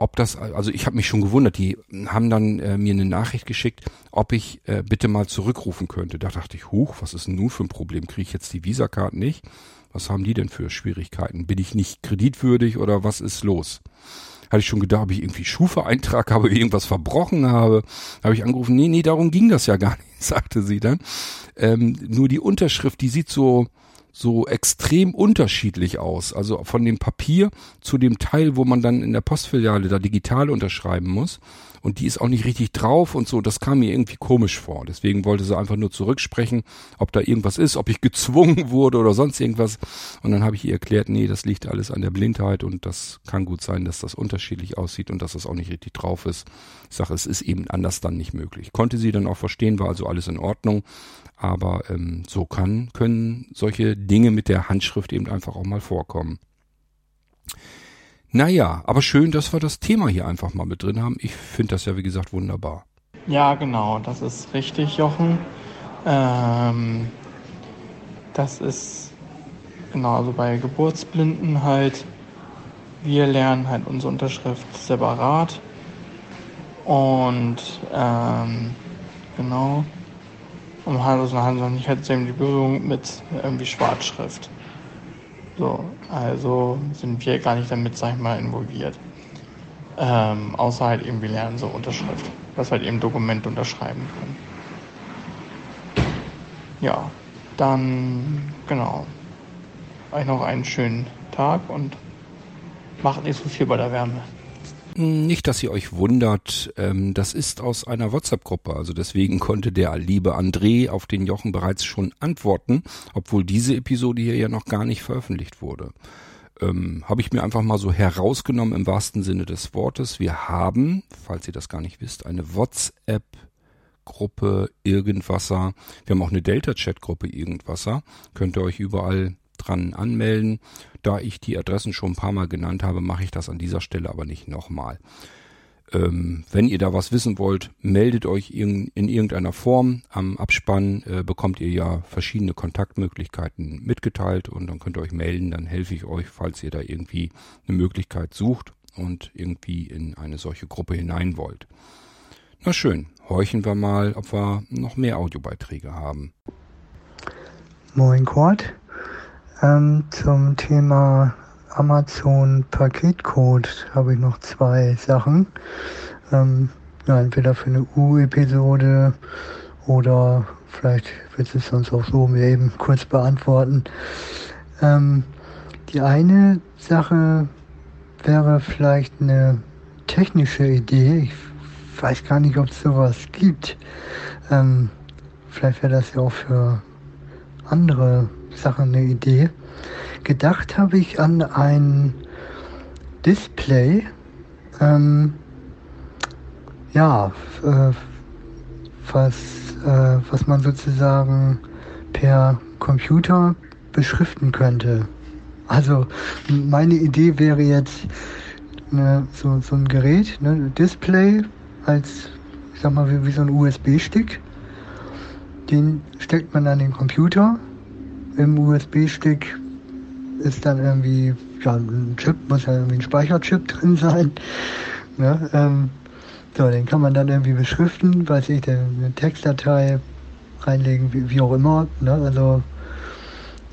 ob das, also ich habe mich schon gewundert, die haben dann äh, mir eine Nachricht geschickt, ob ich äh, bitte mal zurückrufen könnte. Da dachte ich, huch, was ist denn nun für ein Problem? Kriege ich jetzt die Visakarten nicht? Was haben die denn für Schwierigkeiten? Bin ich nicht kreditwürdig oder was ist los? Hatte ich schon gedacht, ob ich irgendwie Schufa-Eintrag habe, irgendwas verbrochen habe. Habe ich angerufen, nee, nee, darum ging das ja gar nicht, [laughs] sagte sie dann. Ähm, nur die Unterschrift, die sieht so, so extrem unterschiedlich aus. Also von dem Papier zu dem Teil, wo man dann in der Postfiliale da digital unterschreiben muss und die ist auch nicht richtig drauf und so. Das kam mir irgendwie komisch vor. Deswegen wollte sie einfach nur zurücksprechen, ob da irgendwas ist, ob ich gezwungen [laughs] wurde oder sonst irgendwas. Und dann habe ich ihr erklärt, nee, das liegt alles an der Blindheit und das kann gut sein, dass das unterschiedlich aussieht und dass das auch nicht richtig drauf ist. Ich sage, es ist eben anders dann nicht möglich. Konnte sie dann auch verstehen, war also alles in Ordnung. Aber ähm, so kann, können solche Dinge mit der Handschrift eben einfach auch mal vorkommen. Naja, aber schön, dass wir das Thema hier einfach mal mit drin haben. Ich finde das ja, wie gesagt, wunderbar. Ja, genau, das ist richtig, Jochen. Ähm, das ist genau, also bei Geburtsblinden halt, wir lernen halt unsere Unterschrift separat. Und ähm, genau, und halt, also haben sie nicht halt eben die Berührung mit irgendwie Schwarzschrift. So, also sind wir gar nicht damit, sag ich mal, involviert. Ähm, außer halt eben, wir lernen so Unterschrift, dass halt eben Dokumente unterschreiben können. Ja, dann, genau. Euch noch einen schönen Tag und macht nicht so viel bei der Wärme. Nicht, dass ihr euch wundert, ähm, das ist aus einer WhatsApp-Gruppe, also deswegen konnte der liebe André auf den Jochen bereits schon antworten, obwohl diese Episode hier ja noch gar nicht veröffentlicht wurde. Ähm, Habe ich mir einfach mal so herausgenommen im wahrsten Sinne des Wortes. Wir haben, falls ihr das gar nicht wisst, eine WhatsApp Gruppe Irgendwasser. Wir haben auch eine Delta-Chat-Gruppe Irgendwasser. Könnt ihr euch überall dran anmelden. Da ich die Adressen schon ein paar Mal genannt habe, mache ich das an dieser Stelle aber nicht nochmal. Ähm, wenn ihr da was wissen wollt, meldet euch in, in irgendeiner Form. Am Abspann äh, bekommt ihr ja verschiedene Kontaktmöglichkeiten mitgeteilt und dann könnt ihr euch melden. Dann helfe ich euch, falls ihr da irgendwie eine Möglichkeit sucht und irgendwie in eine solche Gruppe hinein wollt. Na schön, horchen wir mal, ob wir noch mehr Audiobeiträge haben. Moin Kurt. Ähm, zum Thema Amazon Paketcode habe ich noch zwei Sachen. Ähm, ja, entweder für eine U-Episode oder vielleicht wird es sonst auch so mir eben kurz beantworten. Ähm, die eine Sache wäre vielleicht eine technische Idee. Ich weiß gar nicht, ob es sowas gibt. Ähm, vielleicht wäre das ja auch für andere Sache eine Idee. Gedacht habe ich an ein Display, ähm, ja, äh, was, äh, was man sozusagen per Computer beschriften könnte. Also meine Idee wäre jetzt ne, so, so ein Gerät, ne, Display als, ich sag mal, wie, wie so ein USB-Stick. Den steckt man an den Computer. Im USB-Stick ist dann irgendwie, ja, ein Chip, muss ja irgendwie ein Speicherchip [laughs] drin sein. Ne, ähm, so, den kann man dann irgendwie beschriften, weiß ich, eine Textdatei reinlegen, wie, wie auch immer. Ne? Also,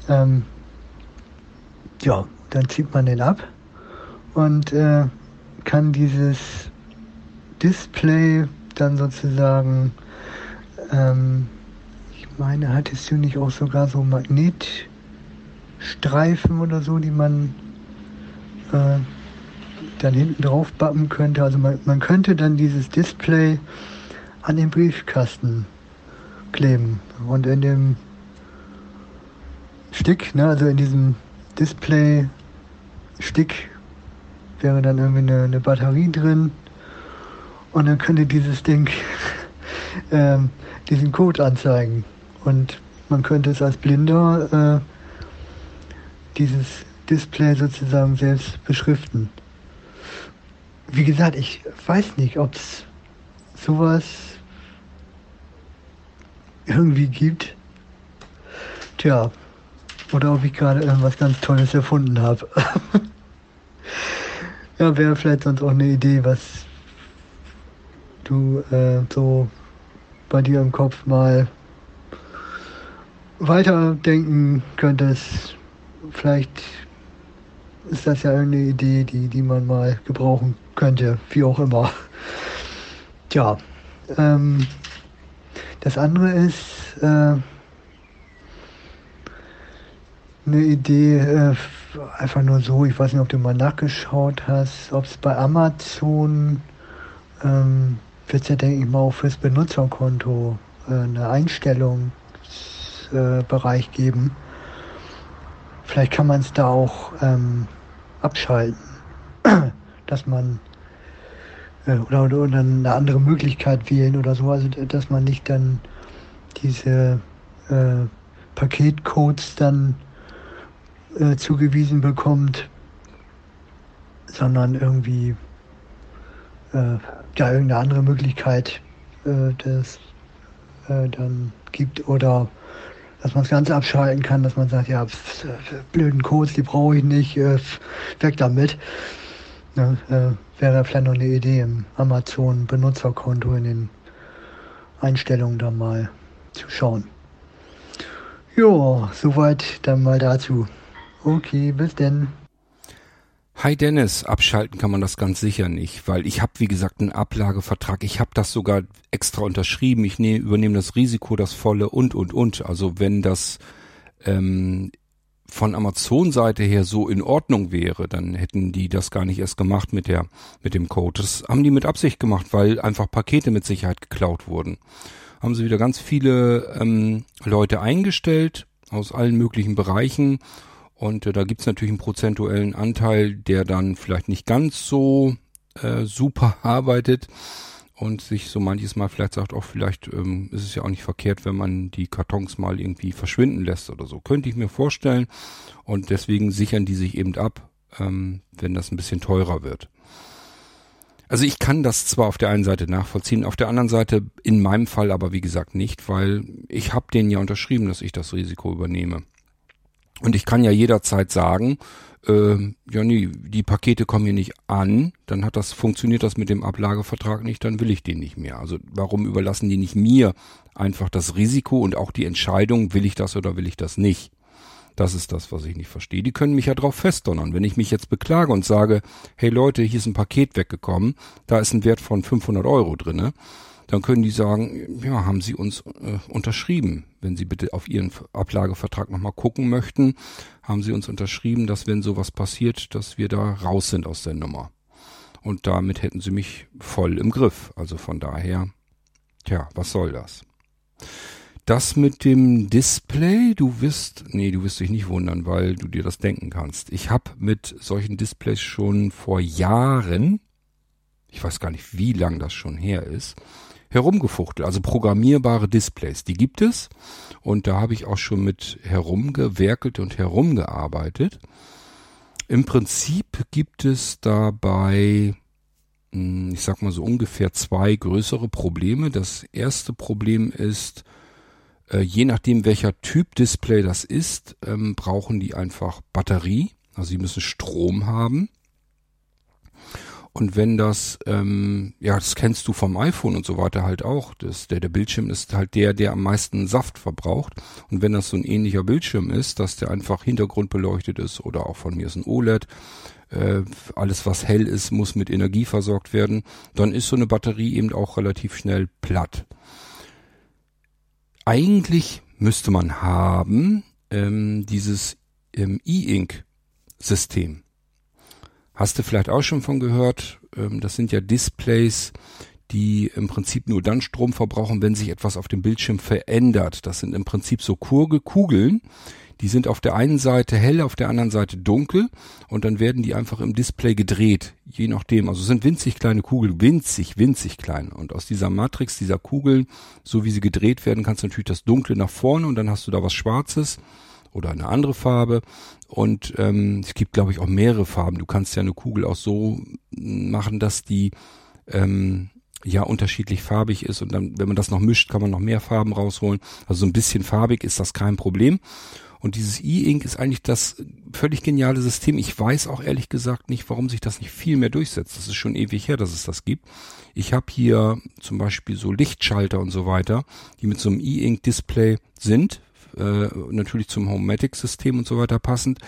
ähm, ja, dann zieht man den ab und äh, kann dieses Display dann sozusagen, ähm, meine, hattest du nicht auch sogar so Magnetstreifen oder so, die man äh, dann hinten drauf bappen könnte. Also man, man könnte dann dieses Display an den Briefkasten kleben. Und in dem Stick, ne, also in diesem Display-Stick wäre dann irgendwie eine, eine, Batterie drin. Und dann könnte dieses Ding [laughs] ähm, diesen Code anzeigen und man könnte es als Blinder äh, dieses Display sozusagen selbst beschriften wie gesagt, ich weiß nicht, ob es sowas irgendwie gibt. Tja, oder ob ich gerade irgendwas ganz Tolles erfunden habe. [laughs] ja, wäre vielleicht sonst auch eine Idee, was du äh, so bei dir im Kopf mal weiterdenken könntest. Vielleicht ist das ja eine Idee, die, die man mal gebrauchen könnte, wie auch immer. Tja, ähm, das andere ist äh, eine Idee, äh, einfach nur so, ich weiß nicht, ob du mal nachgeschaut hast, ob es bei Amazon ähm, wird ja, denke ich mal, auch fürs Benutzerkonto äh, eine Einstellungsbereich geben. Vielleicht kann man es da auch ähm, abschalten, [clears throat] dass man äh, oder, oder, oder eine andere Möglichkeit wählen oder so, also dass man nicht dann diese äh, Paketcodes dann äh, zugewiesen bekommt, sondern irgendwie äh, ja irgendeine andere Möglichkeit äh, das äh, dann gibt oder dass man das Ganze abschalten kann, dass man sagt, ja, pf, blöden Codes, die brauche ich nicht, äh, weg damit. Ja, äh, wäre vielleicht noch eine Idee im Amazon-Benutzerkonto in den Einstellungen da mal zu schauen. Ja, soweit dann mal dazu. Okay, bis denn. Hi Dennis, abschalten kann man das ganz sicher nicht, weil ich habe wie gesagt einen Ablagevertrag, ich habe das sogar extra unterschrieben, ich ne, übernehme das Risiko, das volle und und und. Also wenn das ähm, von Amazon-Seite her so in Ordnung wäre, dann hätten die das gar nicht erst gemacht mit der mit dem Code. Das haben die mit Absicht gemacht, weil einfach Pakete mit Sicherheit geklaut wurden. Haben sie wieder ganz viele ähm, Leute eingestellt aus allen möglichen Bereichen und äh, da gibt's natürlich einen prozentuellen Anteil, der dann vielleicht nicht ganz so äh, super [laughs] arbeitet und sich so manches Mal vielleicht sagt, auch vielleicht ähm, ist es ja auch nicht verkehrt, wenn man die Kartons mal irgendwie verschwinden lässt oder so. Könnte ich mir vorstellen. Und deswegen sichern die sich eben ab, ähm, wenn das ein bisschen teurer wird. Also ich kann das zwar auf der einen Seite nachvollziehen, auf der anderen Seite in meinem Fall aber wie gesagt nicht, weil ich habe denen ja unterschrieben, dass ich das Risiko übernehme. Und ich kann ja jederzeit sagen, äh, ja nee, die Pakete kommen hier nicht an, dann hat das, funktioniert das mit dem Ablagevertrag nicht, dann will ich den nicht mehr. Also warum überlassen die nicht mir einfach das Risiko und auch die Entscheidung, will ich das oder will ich das nicht? Das ist das, was ich nicht verstehe. Die können mich ja drauf festdonnern. Wenn ich mich jetzt beklage und sage, hey Leute, hier ist ein Paket weggekommen, da ist ein Wert von 500 Euro drinne, dann können die sagen, ja, haben Sie uns äh, unterschrieben. Wenn Sie bitte auf Ihren Ablagevertrag nochmal gucken möchten, haben Sie uns unterschrieben, dass wenn sowas passiert, dass wir da raus sind aus der Nummer. Und damit hätten Sie mich voll im Griff. Also von daher, tja, was soll das? Das mit dem Display, du wirst, nee, du wirst dich nicht wundern, weil du dir das denken kannst. Ich habe mit solchen Displays schon vor Jahren ich weiß gar nicht, wie lang das schon her ist, herumgefuchtelt. Also programmierbare Displays, die gibt es. Und da habe ich auch schon mit herumgewerkelt und herumgearbeitet. Im Prinzip gibt es dabei, hm, ich sag mal so ungefähr zwei größere Probleme. Das erste Problem ist, äh, je nachdem welcher Typ Display das ist, ähm, brauchen die einfach Batterie. Also sie müssen Strom haben. Und wenn das, ähm, ja, das kennst du vom iPhone und so weiter halt auch, das, der, der Bildschirm ist halt der, der am meisten Saft verbraucht. Und wenn das so ein ähnlicher Bildschirm ist, dass der einfach hintergrundbeleuchtet ist oder auch von mir ist ein OLED, äh, alles was hell ist, muss mit Energie versorgt werden, dann ist so eine Batterie eben auch relativ schnell platt. Eigentlich müsste man haben ähm, dieses ähm, E-Ink-System. Hast du vielleicht auch schon von gehört? Ähm, das sind ja Displays, die im Prinzip nur dann Strom verbrauchen, wenn sich etwas auf dem Bildschirm verändert. Das sind im Prinzip so Kurgekugeln. Die sind auf der einen Seite hell, auf der anderen Seite dunkel und dann werden die einfach im Display gedreht, je nachdem. Also sind winzig kleine Kugeln, winzig, winzig klein. Und aus dieser Matrix, dieser Kugeln, so wie sie gedreht werden, kannst du natürlich das Dunkle nach vorne und dann hast du da was Schwarzes oder eine andere Farbe. Und ähm, es gibt, glaube ich, auch mehrere Farben. Du kannst ja eine Kugel auch so machen, dass die ähm, ja unterschiedlich farbig ist. Und dann, wenn man das noch mischt, kann man noch mehr Farben rausholen. Also so ein bisschen farbig ist das kein Problem. Und dieses E-Ink ist eigentlich das völlig geniale System. Ich weiß auch ehrlich gesagt nicht, warum sich das nicht viel mehr durchsetzt. Das ist schon ewig her, dass es das gibt. Ich habe hier zum Beispiel so Lichtschalter und so weiter, die mit so einem E-Ink-Display sind, äh, natürlich zum Homematic-System und so weiter passend.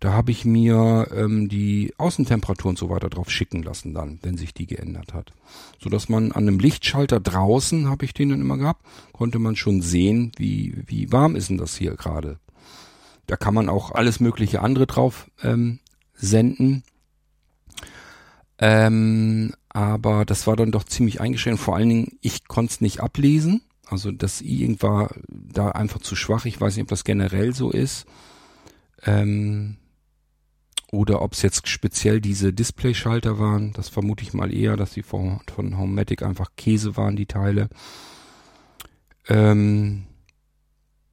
Da habe ich mir ähm, die Außentemperatur und so weiter drauf schicken lassen dann, wenn sich die geändert hat. So dass man an einem Lichtschalter draußen, habe ich den dann immer gehabt, konnte man schon sehen, wie, wie warm ist denn das hier gerade. Da kann man auch alles mögliche andere drauf ähm, senden. Ähm, aber das war dann doch ziemlich eingeschränkt. Vor allen Dingen, ich konnte es nicht ablesen. Also das E-Ink war da einfach zu schwach. Ich weiß nicht, ob das generell so ist. Ähm, oder ob es jetzt speziell diese Display-Schalter waren. Das vermute ich mal eher, dass die von, von Homematic einfach Käse waren, die Teile. Ähm,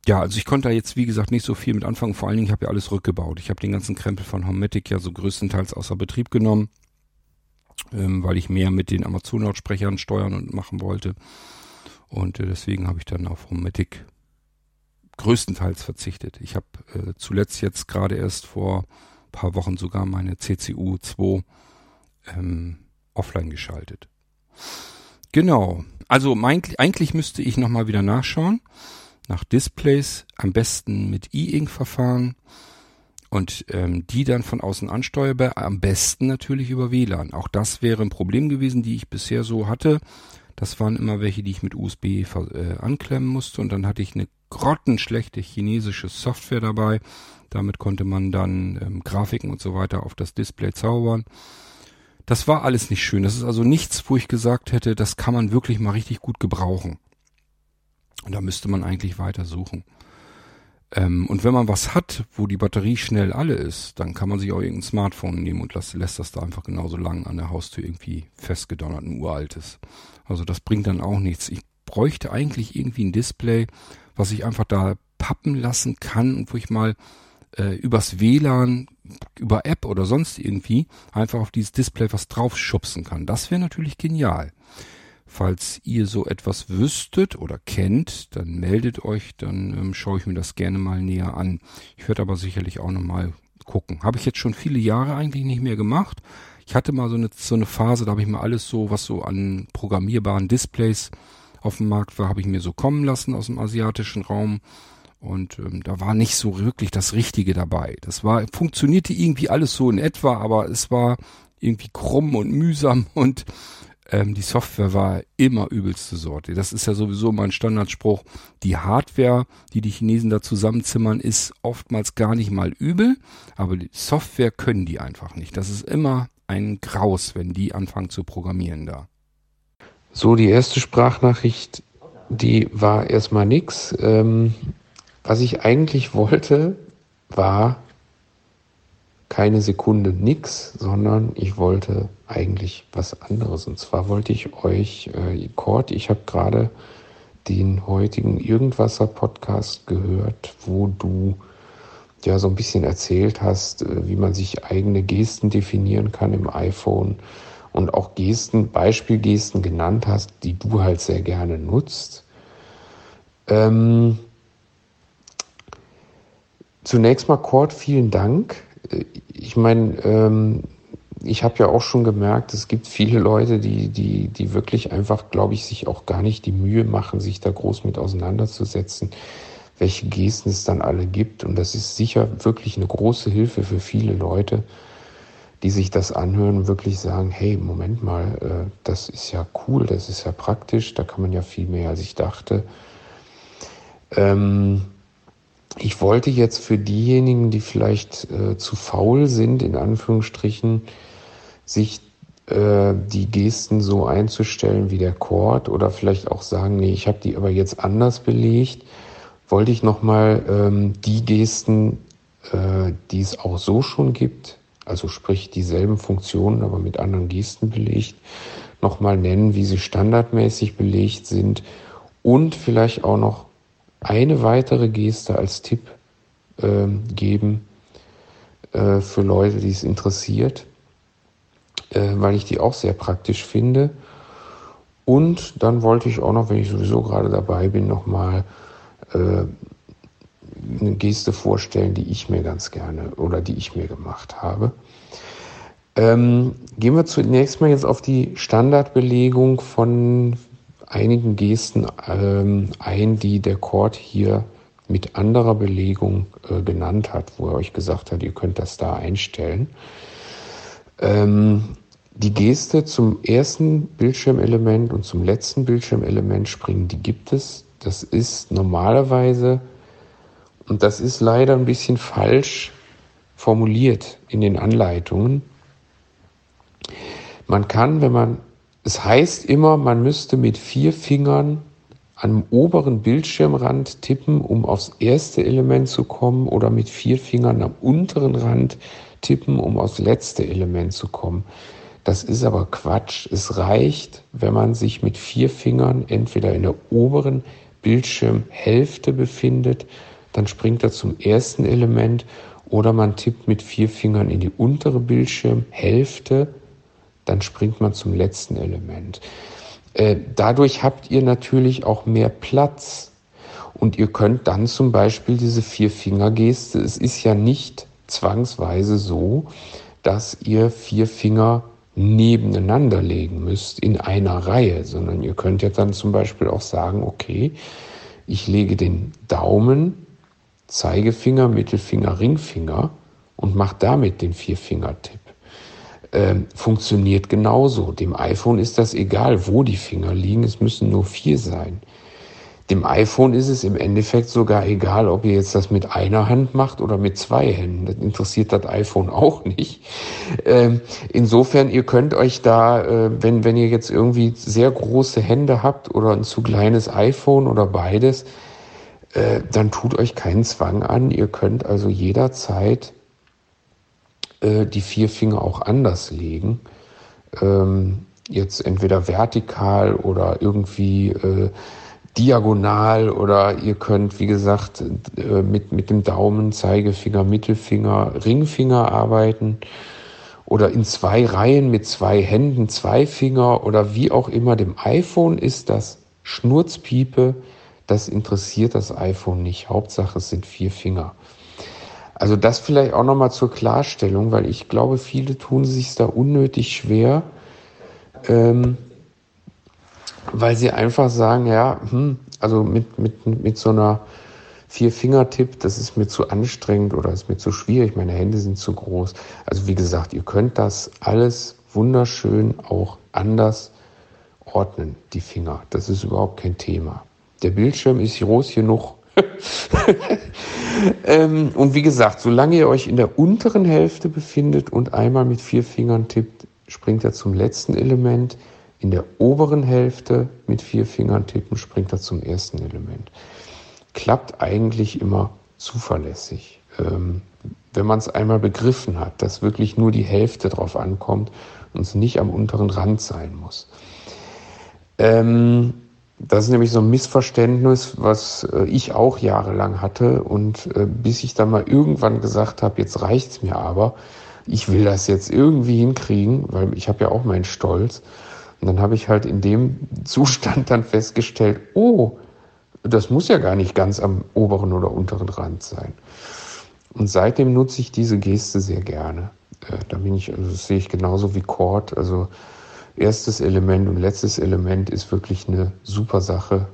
ja, also ich konnte da jetzt, wie gesagt, nicht so viel mit anfangen. Vor allen Dingen, ich habe ja alles rückgebaut. Ich habe den ganzen Krempel von Homematic ja so größtenteils außer Betrieb genommen, ähm, weil ich mehr mit den Amazon-Lautsprechern steuern und machen wollte. Und äh, deswegen habe ich dann auf Homematic größtenteils verzichtet. Ich habe äh, zuletzt jetzt gerade erst vor paar Wochen sogar meine CCU 2 ähm, offline geschaltet. Genau. Also mein, eigentlich müsste ich nochmal wieder nachschauen. Nach Displays am besten mit E-Ink-Verfahren und ähm, die dann von außen ansteuerbar, am besten natürlich über WLAN. Auch das wäre ein Problem gewesen, die ich bisher so hatte. Das waren immer welche, die ich mit USB äh, anklemmen musste und dann hatte ich eine grottenschlechte chinesische Software dabei. Damit konnte man dann ähm, Grafiken und so weiter auf das Display zaubern. Das war alles nicht schön. Das ist also nichts, wo ich gesagt hätte, das kann man wirklich mal richtig gut gebrauchen. Und da müsste man eigentlich weiter suchen. Ähm, und wenn man was hat, wo die Batterie schnell alle ist, dann kann man sich auch irgendein Smartphone nehmen und lässt, lässt das da einfach genauso lang an der Haustür irgendwie festgedonnert, ein uraltes. Also das bringt dann auch nichts. Ich bräuchte eigentlich irgendwie ein Display, was ich einfach da pappen lassen kann und wo ich mal äh, übers WLAN, über App oder sonst irgendwie einfach auf dieses Display was draufschubsen kann. Das wäre natürlich genial. Falls ihr so etwas wüsstet oder kennt, dann meldet euch, dann ähm, schaue ich mir das gerne mal näher an. Ich werde aber sicherlich auch nochmal gucken. Habe ich jetzt schon viele Jahre eigentlich nicht mehr gemacht. Ich hatte mal so eine, so eine Phase, da habe ich mir alles so, was so an programmierbaren Displays auf dem Markt war, habe ich mir so kommen lassen aus dem asiatischen Raum. Und ähm, da war nicht so wirklich das Richtige dabei. Das war, funktionierte irgendwie alles so in etwa, aber es war irgendwie krumm und mühsam [laughs] und ähm, die Software war immer übelste Sorte. Das ist ja sowieso mein Standardspruch. Die Hardware, die die Chinesen da zusammenzimmern, ist oftmals gar nicht mal übel, aber die Software können die einfach nicht. Das ist immer ein Graus, wenn die anfangen zu programmieren da. So, die erste Sprachnachricht, die war erstmal nix. Ähm, was ich eigentlich wollte, war keine Sekunde nix, sondern ich wollte eigentlich was anderes. Und zwar wollte ich euch, äh, Kurt, ich habe gerade den heutigen Irgendwasser Podcast gehört, wo du ja so ein bisschen erzählt hast, äh, wie man sich eigene Gesten definieren kann im iPhone und auch Gesten, Beispielgesten genannt hast, die du halt sehr gerne nutzt. Ähm, zunächst mal, Kurt, vielen Dank. Äh, ich meine, ähm, ich habe ja auch schon gemerkt, es gibt viele Leute, die, die, die wirklich einfach, glaube ich, sich auch gar nicht die Mühe machen, sich da groß mit auseinanderzusetzen, welche Gesten es dann alle gibt. Und das ist sicher wirklich eine große Hilfe für viele Leute, die sich das anhören und wirklich sagen, hey, Moment mal, äh, das ist ja cool, das ist ja praktisch, da kann man ja viel mehr, als ich dachte. Ähm, ich wollte jetzt für diejenigen, die vielleicht äh, zu faul sind, in Anführungsstrichen, sich äh, die Gesten so einzustellen wie der Chord oder vielleicht auch sagen, nee, ich habe die aber jetzt anders belegt, wollte ich nochmal ähm, die Gesten, äh, die es auch so schon gibt, also sprich dieselben Funktionen, aber mit anderen Gesten belegt, nochmal nennen, wie sie standardmäßig belegt sind und vielleicht auch noch eine weitere Geste als Tipp äh, geben äh, für Leute, die es interessiert, äh, weil ich die auch sehr praktisch finde. Und dann wollte ich auch noch, wenn ich sowieso gerade dabei bin, nochmal äh, eine Geste vorstellen, die ich mir ganz gerne oder die ich mir gemacht habe. Ähm, gehen wir zunächst mal jetzt auf die Standardbelegung von einigen Gesten ähm, ein, die der Chord hier mit anderer Belegung äh, genannt hat, wo er euch gesagt hat, ihr könnt das da einstellen. Ähm, die Geste zum ersten Bildschirmelement und zum letzten Bildschirmelement springen, die gibt es. Das ist normalerweise, und das ist leider ein bisschen falsch formuliert in den Anleitungen. Man kann, wenn man es heißt immer, man müsste mit vier Fingern am oberen Bildschirmrand tippen, um aufs erste Element zu kommen, oder mit vier Fingern am unteren Rand tippen, um aufs letzte Element zu kommen. Das ist aber Quatsch. Es reicht, wenn man sich mit vier Fingern entweder in der oberen Bildschirmhälfte befindet, dann springt er zum ersten Element, oder man tippt mit vier Fingern in die untere Bildschirmhälfte, dann springt man zum letzten Element. Äh, dadurch habt ihr natürlich auch mehr Platz und ihr könnt dann zum Beispiel diese Vier-Finger-Geste, es ist ja nicht zwangsweise so, dass ihr vier Finger nebeneinander legen müsst in einer Reihe, sondern ihr könnt ja dann zum Beispiel auch sagen, okay, ich lege den Daumen, Zeigefinger, Mittelfinger, Ringfinger und mache damit den Vierfingertipp äh, funktioniert genauso. Dem iPhone ist das egal, wo die Finger liegen, es müssen nur vier sein. Dem iPhone ist es im Endeffekt sogar egal, ob ihr jetzt das mit einer Hand macht oder mit zwei Händen. Das interessiert das iPhone auch nicht. Ähm, insofern, ihr könnt euch da, äh, wenn, wenn ihr jetzt irgendwie sehr große Hände habt oder ein zu kleines iPhone oder beides, äh, dann tut euch keinen Zwang an. Ihr könnt also jederzeit äh, die vier Finger auch anders legen. Ähm, jetzt entweder vertikal oder irgendwie äh, diagonal oder ihr könnt, wie gesagt, äh, mit, mit dem Daumen, Zeigefinger, Mittelfinger, Ringfinger arbeiten oder in zwei Reihen mit zwei Händen, zwei Finger oder wie auch immer. Dem iPhone ist das Schnurzpiepe, das interessiert das iPhone nicht. Hauptsache es sind vier Finger. Also das vielleicht auch nochmal zur Klarstellung, weil ich glaube, viele tun sich da unnötig schwer, ähm, weil sie einfach sagen, ja, hm, also mit, mit, mit so einer Vier-Finger-Tipp, das ist mir zu anstrengend oder ist mir zu schwierig, meine Hände sind zu groß. Also wie gesagt, ihr könnt das alles wunderschön auch anders ordnen, die Finger. Das ist überhaupt kein Thema. Der Bildschirm ist groß genug, [laughs] ähm, und wie gesagt, solange ihr euch in der unteren Hälfte befindet und einmal mit vier Fingern tippt, springt er zum letzten Element. In der oberen Hälfte mit vier Fingern tippen, springt er zum ersten Element. Klappt eigentlich immer zuverlässig. Ähm, wenn man es einmal begriffen hat, dass wirklich nur die Hälfte drauf ankommt und es nicht am unteren Rand sein muss. Ähm, das ist nämlich so ein Missverständnis, was äh, ich auch jahrelang hatte und äh, bis ich dann mal irgendwann gesagt habe, jetzt reicht's mir aber, ich will das jetzt irgendwie hinkriegen, weil ich habe ja auch meinen Stolz. Und dann habe ich halt in dem Zustand dann festgestellt, oh, das muss ja gar nicht ganz am oberen oder unteren Rand sein. Und seitdem nutze ich diese Geste sehr gerne. Äh, da bin ich, also das sehe ich genauso wie Chord. Also erstes Element und letztes Element ist wirklich eine super Sache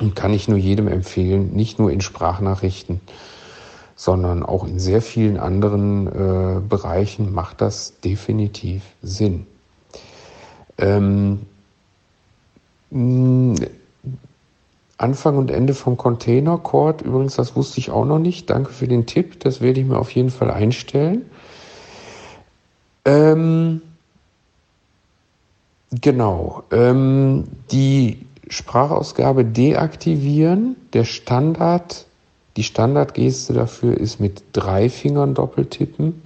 und kann ich nur jedem empfehlen, nicht nur in Sprachnachrichten, sondern auch in sehr vielen anderen äh, Bereichen macht das definitiv Sinn. Ähm, Anfang und Ende vom Container Cord, übrigens, das wusste ich auch noch nicht. Danke für den Tipp, das werde ich mir auf jeden Fall einstellen. Ähm, genau. Ähm, die Sprachausgabe deaktivieren. Der Standard, die Standardgeste dafür ist mit drei Fingern doppeltippen.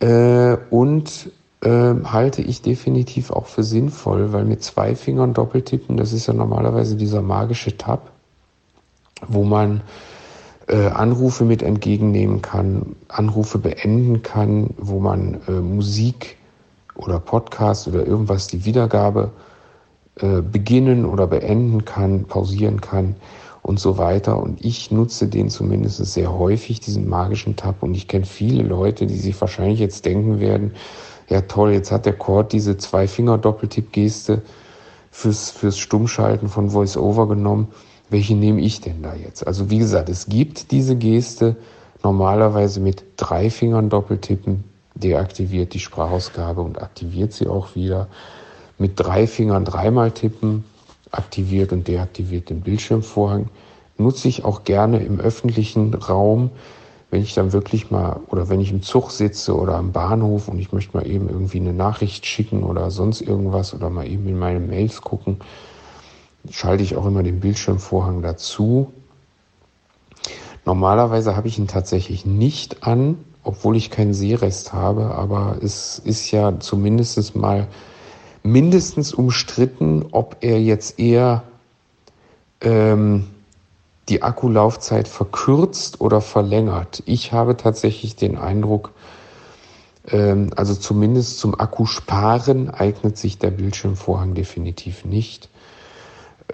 Äh, und halte ich definitiv auch für sinnvoll, weil mit zwei Fingern doppeltippen, das ist ja normalerweise dieser magische Tab, wo man äh, Anrufe mit entgegennehmen kann, Anrufe beenden kann, wo man äh, Musik oder Podcast oder irgendwas die Wiedergabe äh, beginnen oder beenden kann, pausieren kann und so weiter. Und ich nutze den zumindest sehr häufig, diesen magischen Tab. Und ich kenne viele Leute, die sich wahrscheinlich jetzt denken werden, ja toll, jetzt hat der Chord diese Zwei-Finger-Doppeltipp-Geste fürs, fürs Stummschalten von VoiceOver genommen welche nehme ich denn da jetzt? Also wie gesagt, es gibt diese Geste normalerweise mit drei Fingern doppeltippen, deaktiviert die Sprachausgabe und aktiviert sie auch wieder. Mit drei Fingern dreimal tippen, aktiviert und deaktiviert den Bildschirmvorhang. Nutze ich auch gerne im öffentlichen Raum, wenn ich dann wirklich mal oder wenn ich im Zug sitze oder am Bahnhof und ich möchte mal eben irgendwie eine Nachricht schicken oder sonst irgendwas oder mal eben in meine Mails gucken, schalte ich auch immer den Bildschirmvorhang dazu. Normalerweise habe ich ihn tatsächlich nicht an, obwohl ich keinen Sehrest habe, aber es ist ja zumindest mal mindestens umstritten, ob er jetzt eher ähm, die Akkulaufzeit verkürzt oder verlängert. Ich habe tatsächlich den Eindruck, ähm, also zumindest zum Akkusparen eignet sich der Bildschirmvorhang definitiv nicht.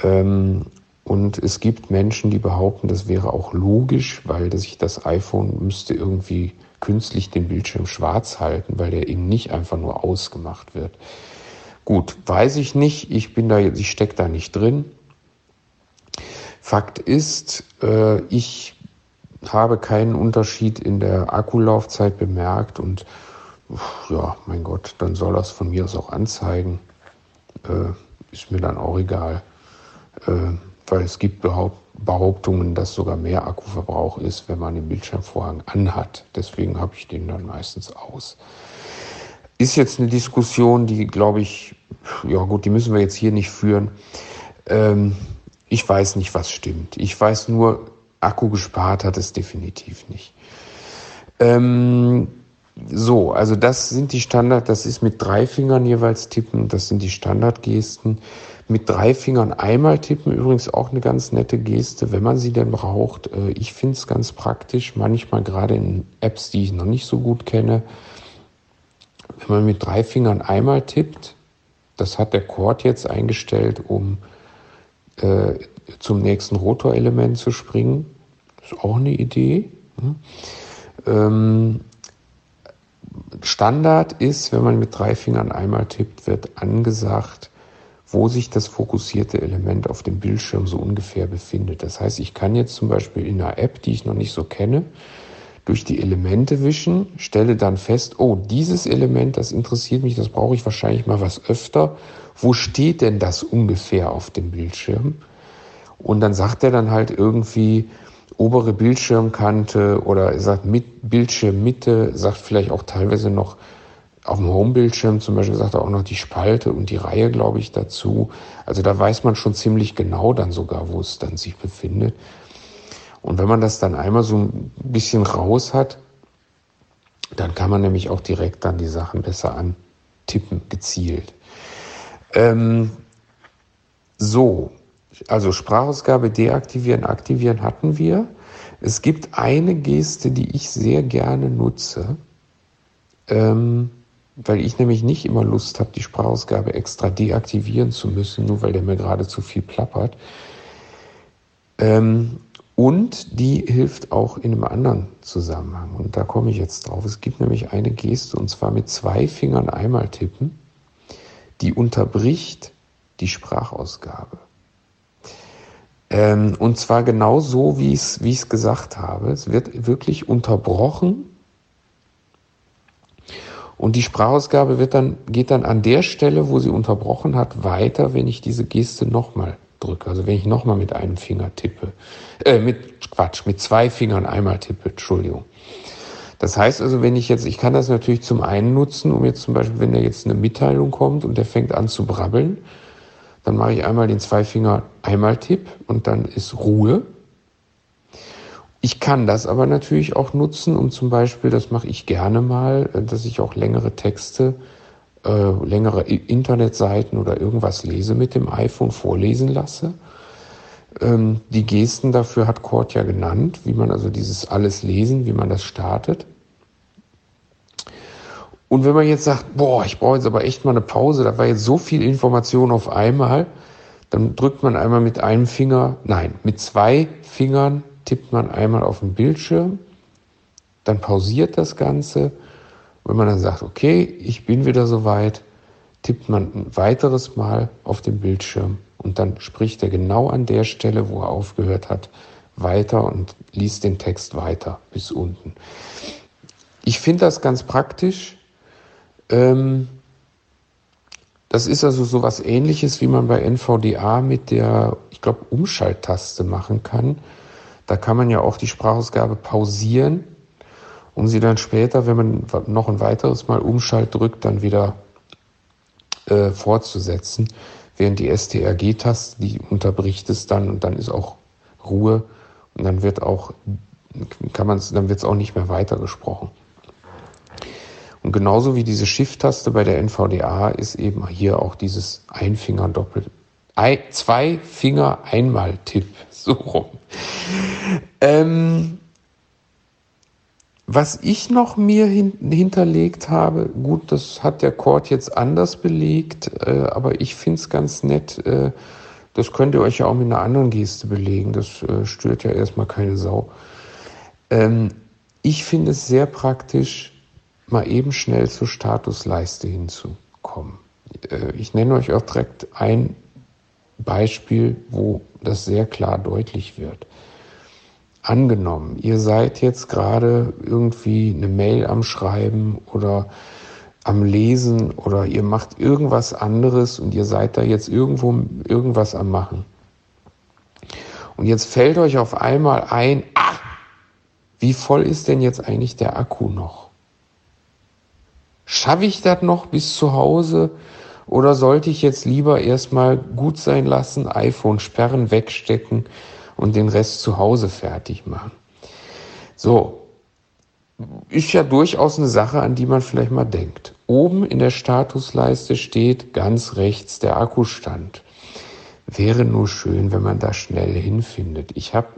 Ähm, und es gibt Menschen, die behaupten, das wäre auch logisch, weil sich das iPhone müsste irgendwie künstlich den Bildschirm schwarz halten, weil der eben nicht einfach nur ausgemacht wird. Gut, weiß ich nicht. Ich bin da, ich stecke da nicht drin. Fakt ist, äh, ich habe keinen Unterschied in der Akkulaufzeit bemerkt und ja, mein Gott, dann soll das von mir aus auch anzeigen. Äh, ist mir dann auch egal äh, weil es gibt Behauptungen, dass sogar mehr Akkuverbrauch ist, wenn man den Bildschirmvorhang anhat. Deswegen habe ich den dann meistens aus. Ist jetzt eine Diskussion, die, glaube ich, ja gut, die müssen wir jetzt hier nicht führen. Ähm, ich weiß nicht, was stimmt. Ich weiß nur, Akku gespart hat es definitiv nicht. Ähm, so, also das sind die Standard, das ist mit drei Fingern jeweils tippen, das sind die Standardgesten. Mit drei Fingern einmal tippen, übrigens auch eine ganz nette Geste, wenn man sie denn braucht. Äh, ich finde es ganz praktisch, manchmal gerade in Apps, die ich noch nicht so gut kenne. Wenn man mit drei Fingern einmal tippt, das hat der Chord jetzt eingestellt, um äh, zum nächsten Rotorelement zu springen. Ist auch eine Idee. Hm? Ähm, Standard ist, wenn man mit drei Fingern einmal tippt, wird angesagt, wo sich das fokussierte Element auf dem Bildschirm so ungefähr befindet. Das heißt, ich kann jetzt zum Beispiel in einer App, die ich noch nicht so kenne, durch die Elemente wischen, stelle dann fest, oh, dieses Element, das interessiert mich, das brauche ich wahrscheinlich mal was öfter. Wo steht denn das ungefähr auf dem Bildschirm? Und dann sagt er dann halt irgendwie obere Bildschirmkante oder er sagt mit Bildschirmmitte, sagt vielleicht auch teilweise noch auf dem Homebildschirm zum Beispiel sagt er auch noch die Spalte und die Reihe, glaube ich, dazu. Also da weiß man schon ziemlich genau dann sogar, wo es dann sich befindet. Und wenn man das dann einmal so ein bisschen raus hat, dann kann man nämlich auch direkt dann die Sachen besser antippen, gezielt. Ähm, so, also Sprachausgabe deaktivieren, aktivieren hatten wir. Es gibt eine Geste, die ich sehr gerne nutze, ähm, weil ich nämlich nicht immer Lust habe, die Sprachausgabe extra deaktivieren zu müssen, nur weil der mir gerade zu viel plappert. Ähm, und die hilft auch in einem anderen Zusammenhang. Und da komme ich jetzt drauf. Es gibt nämlich eine Geste, und zwar mit zwei Fingern einmal tippen, die unterbricht die Sprachausgabe. Ähm, und zwar genau so, wie ich es gesagt habe. Es wird wirklich unterbrochen und die Sprachausgabe wird dann, geht dann an der Stelle, wo sie unterbrochen hat, weiter, wenn ich diese Geste nochmal drücke. Also wenn ich nochmal mit einem Finger tippe. Äh, mit Quatsch, mit zwei Fingern einmal tippe, Entschuldigung. Das heißt also, wenn ich jetzt, ich kann das natürlich zum einen nutzen, um jetzt zum Beispiel, wenn da jetzt eine Mitteilung kommt und der fängt an zu brabbeln, dann mache ich einmal den Zweifinger einmal Tipp und dann ist Ruhe. Ich kann das aber natürlich auch nutzen, um zum Beispiel, das mache ich gerne mal, dass ich auch längere Texte, äh, längere Internetseiten oder irgendwas lese mit dem iPhone vorlesen lasse. Ähm, die Gesten dafür hat Kurt ja genannt, wie man also dieses alles lesen, wie man das startet. Und wenn man jetzt sagt, boah, ich brauche jetzt aber echt mal eine Pause, da war jetzt so viel Information auf einmal, dann drückt man einmal mit einem Finger, nein, mit zwei Fingern tippt man einmal auf den Bildschirm, dann pausiert das Ganze. Wenn man dann sagt, okay, ich bin wieder soweit, tippt man ein weiteres Mal auf den Bildschirm und dann spricht er genau an der Stelle, wo er aufgehört hat, weiter und liest den Text weiter bis unten. Ich finde das ganz praktisch, ähm, das ist also so was ähnliches, wie man bei NVDA mit der, ich glaube, Umschalttaste machen kann. Da kann man ja auch die Sprachausgabe pausieren, um sie dann später, wenn man noch ein weiteres Mal Umschalt drückt, dann wieder äh, fortzusetzen. Während die STRG-Taste, die unterbricht es dann und dann ist auch Ruhe und dann wird auch, kann man dann wird es auch nicht mehr weitergesprochen. Und genauso wie diese Shift-Taste bei der NVDA ist eben hier auch dieses Einfinger doppelt, zwei Finger einmal Tipp, so rum. Ähm, was ich noch mir hin, hinterlegt habe, gut, das hat der Cord jetzt anders belegt, äh, aber ich finde es ganz nett. Äh, das könnt ihr euch ja auch mit einer anderen Geste belegen. Das äh, stört ja erstmal keine Sau. Ähm, ich finde es sehr praktisch, mal eben schnell zur Statusleiste hinzukommen. Äh, ich nenne euch auch direkt ein Beispiel, wo das sehr klar deutlich wird. Angenommen, ihr seid jetzt gerade irgendwie eine Mail am Schreiben oder am Lesen oder ihr macht irgendwas anderes und ihr seid da jetzt irgendwo irgendwas am Machen. Und jetzt fällt euch auf einmal ein, ach, wie voll ist denn jetzt eigentlich der Akku noch? Schaffe ich das noch bis zu Hause? Oder sollte ich jetzt lieber erstmal gut sein lassen, iPhone sperren, wegstecken und den Rest zu Hause fertig machen? So, ist ja durchaus eine Sache, an die man vielleicht mal denkt. Oben in der Statusleiste steht ganz rechts der Akkustand. Wäre nur schön, wenn man da schnell hinfindet. Ich habe,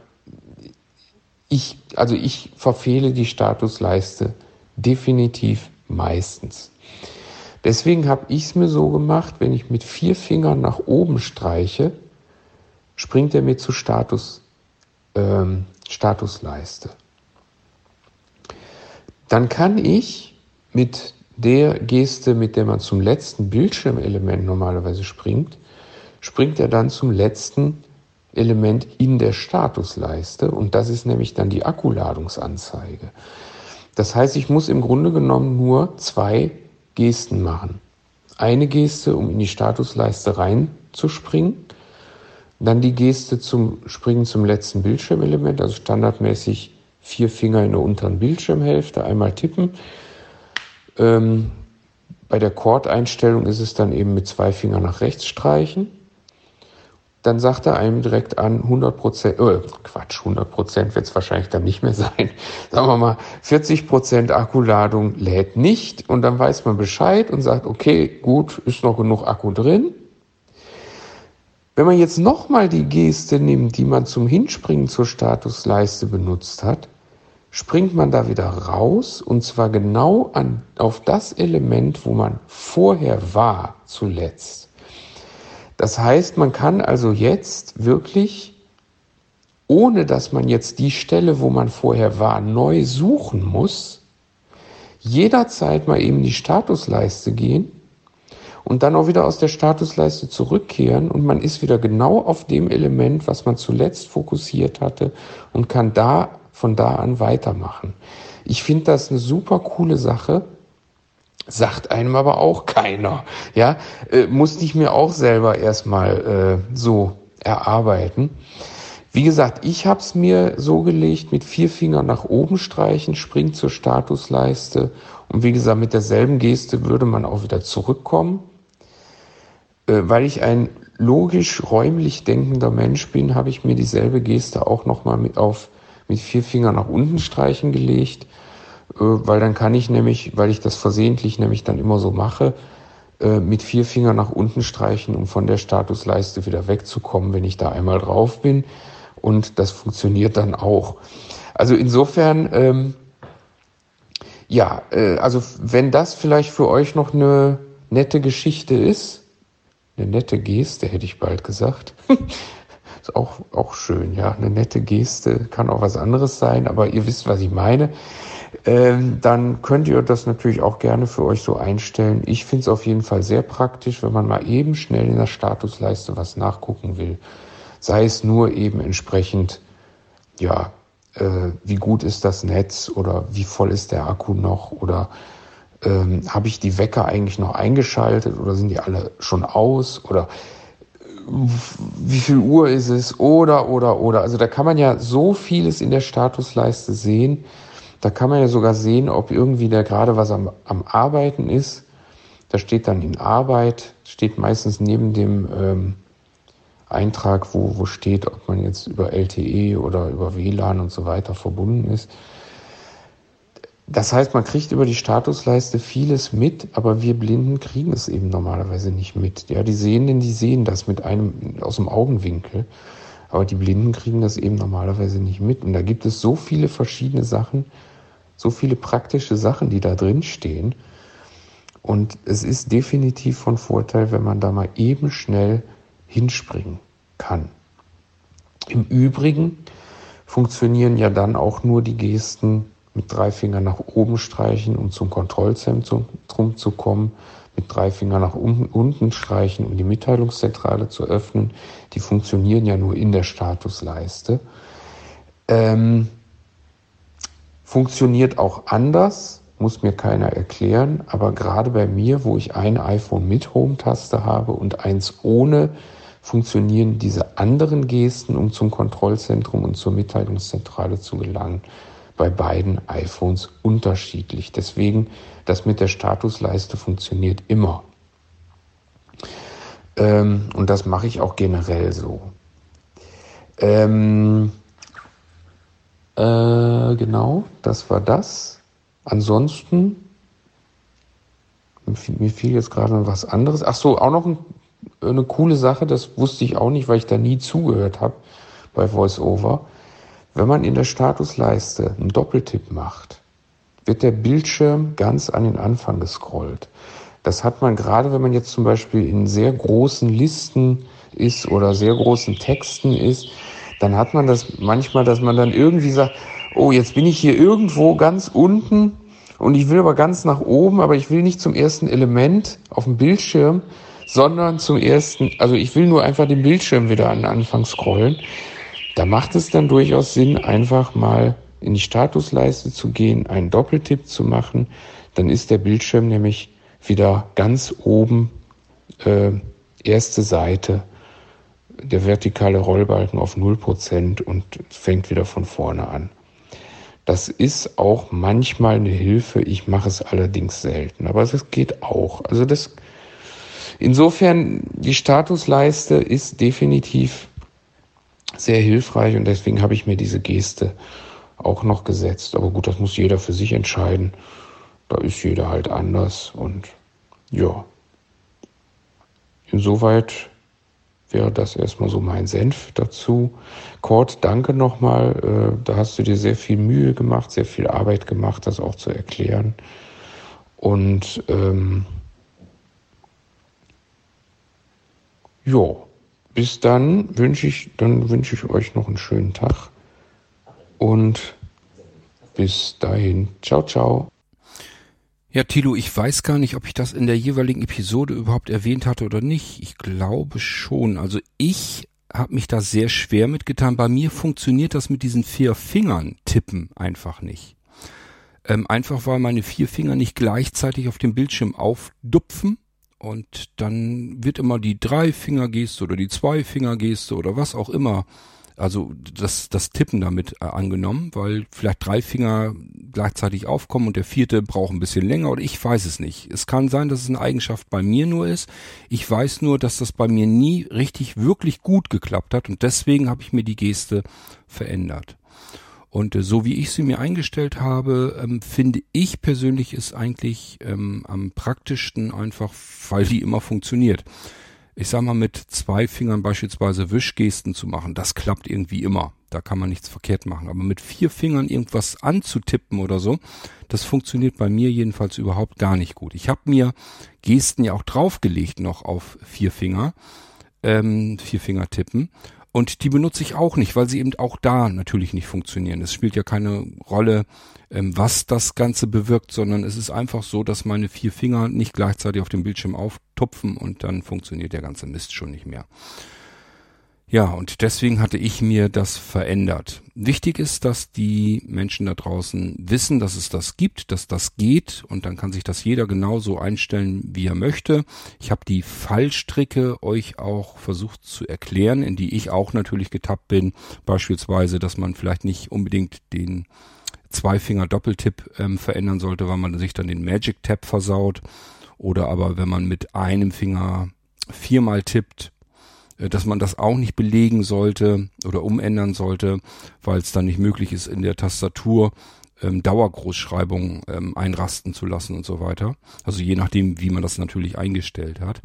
ich, also ich verfehle die Statusleiste definitiv meistens. Deswegen habe ich es mir so gemacht, wenn ich mit vier Fingern nach oben streiche, springt er mir zu Status, ähm, Statusleiste. Dann kann ich mit der Geste, mit der man zum letzten Bildschirmelement normalerweise springt, springt er dann zum letzten Element in der Statusleiste und das ist nämlich dann die Akkuladungsanzeige. Das heißt, ich muss im Grunde genommen nur zwei Gesten machen. Eine Geste, um in die Statusleiste reinzuspringen, dann die Geste zum Springen zum letzten Bildschirmelement, also standardmäßig vier Finger in der unteren Bildschirmhälfte, einmal tippen. Ähm, bei der Chord-Einstellung ist es dann eben mit zwei Fingern nach rechts streichen. dann sagt er einem direkt an 100 Prozent, äh, Quatsch, 100 Prozent wird es wahrscheinlich dann nicht mehr sein. [laughs] Sagen wir mal, 40 Prozent Akkuladung lädt nicht und dann weiß man Bescheid und sagt, okay, gut, ist noch genug Akku drin. Wenn man jetzt nochmal die Geste nimmt, die man zum Hinspringen zur Statusleiste benutzt hat, springt man da wieder raus und zwar genau an, auf das Element, wo man vorher war zuletzt. Das heißt, man kann also jetzt wirklich, ohne dass man jetzt die Stelle, wo man vorher war, neu suchen muss, jederzeit mal eben die Statusleiste gehen und dann auch wieder aus der Statusleiste zurückkehren und man ist wieder genau auf dem Element, was man zuletzt fokussiert hatte und kann da von da an weitermachen. Ich finde das eine super coole Sache Sagt einem aber auch [laughs] keiner. Ja, äh, musste ich mir auch selber erstmal äh, so erarbeiten. Wie gesagt, ich habe es mir so gelegt, mit vier Fingern nach oben streichen, springt zur Statusleiste und wie gesagt, mit derselben Geste würde man auch wieder zurückkommen. Äh, weil ich ein logisch räumlich denkender Mensch bin, habe ich mir dieselbe Geste auch nochmal mit auf mit vier Fingern nach unten streichen gelegt äh, weil dann kann ich nämlich, weil ich das versehentlich nämlich dann immer so mache, äh, mit vier Fingern nach unten streichen, um von der Statusleiste wieder wegzukommen, wenn ich da einmal drauf bin. Und das funktioniert dann auch. Also insofern, ähm, ja, äh, also wenn das vielleicht für euch noch eine nette Geschichte ist, eine nette Geste, hätte ich bald gesagt. [laughs] ist auch, auch schön, ja. Eine nette Geste kann auch was anderes sein, aber ihr wisst, was ich meine ähm, dann könnt ihr das natürlich auch gerne für euch so einstellen. Ich finde es auf jeden Fall sehr praktisch, wenn man mal eben schnell in der Statusleiste was nachgucken will. Sei es nur eben entsprechend, ja, äh, wie gut ist das Netz oder wie voll ist der Akku noch oder ähm, habe ich die Wecker eigentlich noch eingeschaltet oder sind die alle schon aus oder äh, wie viel Uhr ist es oder oder oder. Also da kann man ja so vieles in der Statusleiste sehen. Da kann man ja sogar sehen, ob irgendwie der gerade was am, am Arbeiten ist. Da steht dann in Arbeit, steht meistens neben dem ähm, Eintrag, wo, wo steht, ob man jetzt über LTE oder über WLAN und so weiter verbunden ist. Das heißt, man kriegt über die Statusleiste vieles mit, aber wir Blinden kriegen es eben normalerweise nicht mit. Ja, die Sehenden, die sehen das mit einem aus dem Augenwinkel, aber die Blinden kriegen das eben normalerweise nicht mit. Und da gibt es so viele verschiedene Sachen, so viele praktische Sachen, die da drin stehen. Und es ist definitiv von Vorteil, wenn man da mal eben schnell hinspringen kann. Im Übrigen funktionieren ja dann auch nur die Gesten mit drei Fingern nach oben streichen, um zum Kontrollzentrum zu kommen, mit drei Fingern nach unten, streichen, um die Mitteilungszentrale zu öffnen. Die funktionieren ja nur in der Statusleiste. Ähm, Funktioniert auch anders, muss mir keiner erklären, aber gerade bei mir, wo ich ein iPhone mit Home-Taste habe und eins ohne, funktionieren diese anderen Gesten, um zum Kontrollzentrum und zur Mitteilungszentrale zu gelangen, bei beiden iPhones unterschiedlich. Deswegen, das mit der Statusleiste funktioniert immer. Ähm, und das mache ich auch generell so. Ähm, äh, genau, das war das. Ansonsten, mir fiel jetzt gerade noch was anderes. Ach so, auch noch ein, eine coole Sache, das wusste ich auch nicht, weil ich da nie zugehört habe bei VoiceOver. Wenn man in der Statusleiste einen Doppeltipp macht, wird der Bildschirm ganz an den Anfang gescrollt. Das hat man gerade, wenn man jetzt zum Beispiel in sehr großen Listen ist oder sehr großen Texten ist, dann hat man das manchmal, dass man dann irgendwie sagt, oh, jetzt bin ich hier irgendwo ganz unten und ich will aber ganz nach oben, aber ich will nicht zum ersten Element auf dem Bildschirm, sondern zum ersten, also ich will nur einfach den Bildschirm wieder an den Anfang scrollen. Da macht es dann durchaus Sinn, einfach mal in die Statusleiste zu gehen, einen Doppeltipp zu machen. Dann ist der Bildschirm nämlich wieder ganz oben, äh, erste Seite der vertikale Rollbalken auf 0% und fängt wieder von vorne an. Das ist auch manchmal eine Hilfe. Ich mache es allerdings selten, aber es geht auch. Also das insofern, die Statusleiste ist definitiv sehr hilfreich und deswegen habe ich mir diese Geste auch noch gesetzt. Aber gut, das muss jeder für sich entscheiden. Da ist jeder halt anders und ja. Insoweit wäre das erstmal so mein Senf dazu. Kurt, danke nochmal. Äh, da hast du dir sehr viel Mühe gemacht, sehr viel Arbeit gemacht, das auch zu erklären. Und ähm, ja, bis dann wünsche ich, dann wünsche ich euch noch einen schönen Tag. Und bis dahin. Ciao, ciao. Ja, Tilo, ich weiß gar nicht, ob ich das in der jeweiligen Episode überhaupt erwähnt hatte oder nicht. Ich glaube schon. Also ich habe mich da sehr schwer mitgetan. Bei mir funktioniert das mit diesen vier Fingern tippen einfach nicht. Ähm, einfach weil meine vier Finger nicht gleichzeitig auf dem Bildschirm aufdupfen und dann wird immer die Drei-Finger-Geste oder die Zwei-Finger-Geste oder was auch immer also das, das Tippen damit äh, angenommen, weil vielleicht drei Finger gleichzeitig aufkommen und der vierte braucht ein bisschen länger oder ich weiß es nicht. Es kann sein, dass es eine Eigenschaft bei mir nur ist. Ich weiß nur, dass das bei mir nie richtig wirklich gut geklappt hat und deswegen habe ich mir die Geste verändert. Und äh, so wie ich sie mir eingestellt habe, ähm, finde ich persönlich ist eigentlich ähm, am praktischsten einfach, weil die immer funktioniert ich sag mal, mit zwei Fingern beispielsweise Wischgesten zu machen, das klappt irgendwie immer. Da kann man nichts verkehrt machen. Aber mit vier Fingern irgendwas anzutippen oder so, das funktioniert bei mir jedenfalls überhaupt gar nicht gut. Ich habe mir Gesten ja auch draufgelegt noch auf vier Finger, ähm, vier Finger tippen. Und die benutze ich auch nicht, weil sie eben auch da natürlich nicht funktionieren. Es spielt ja keine Rolle, ähm, was das Ganze bewirkt, sondern es ist einfach so, dass meine vier Finger nicht gleichzeitig auf dem Bildschirm auftupfen und dann funktioniert der ganze Mist schon nicht mehr. Ja, und deswegen hatte ich mir das verändert. Wichtig ist, dass die Menschen da draußen wissen, dass es das gibt, dass das geht und dann kann sich das jeder genauso einstellen, wie er möchte. Ich habe die Fallstricke euch auch versucht zu erklären, in die ich auch natürlich getappt bin. Beispielsweise, dass man vielleicht nicht unbedingt den Zweifinger Doppeltipp ähm, verändern sollte, weil man sich dann den Magic Tab versaut. Oder aber wenn man mit einem Finger viermal tippt, dass man das auch nicht belegen sollte oder umändern sollte, weil es dann nicht möglich ist, in der Tastatur ähm, Dauergroßschreibungen ähm, einrasten zu lassen und so weiter. Also je nachdem, wie man das natürlich eingestellt hat.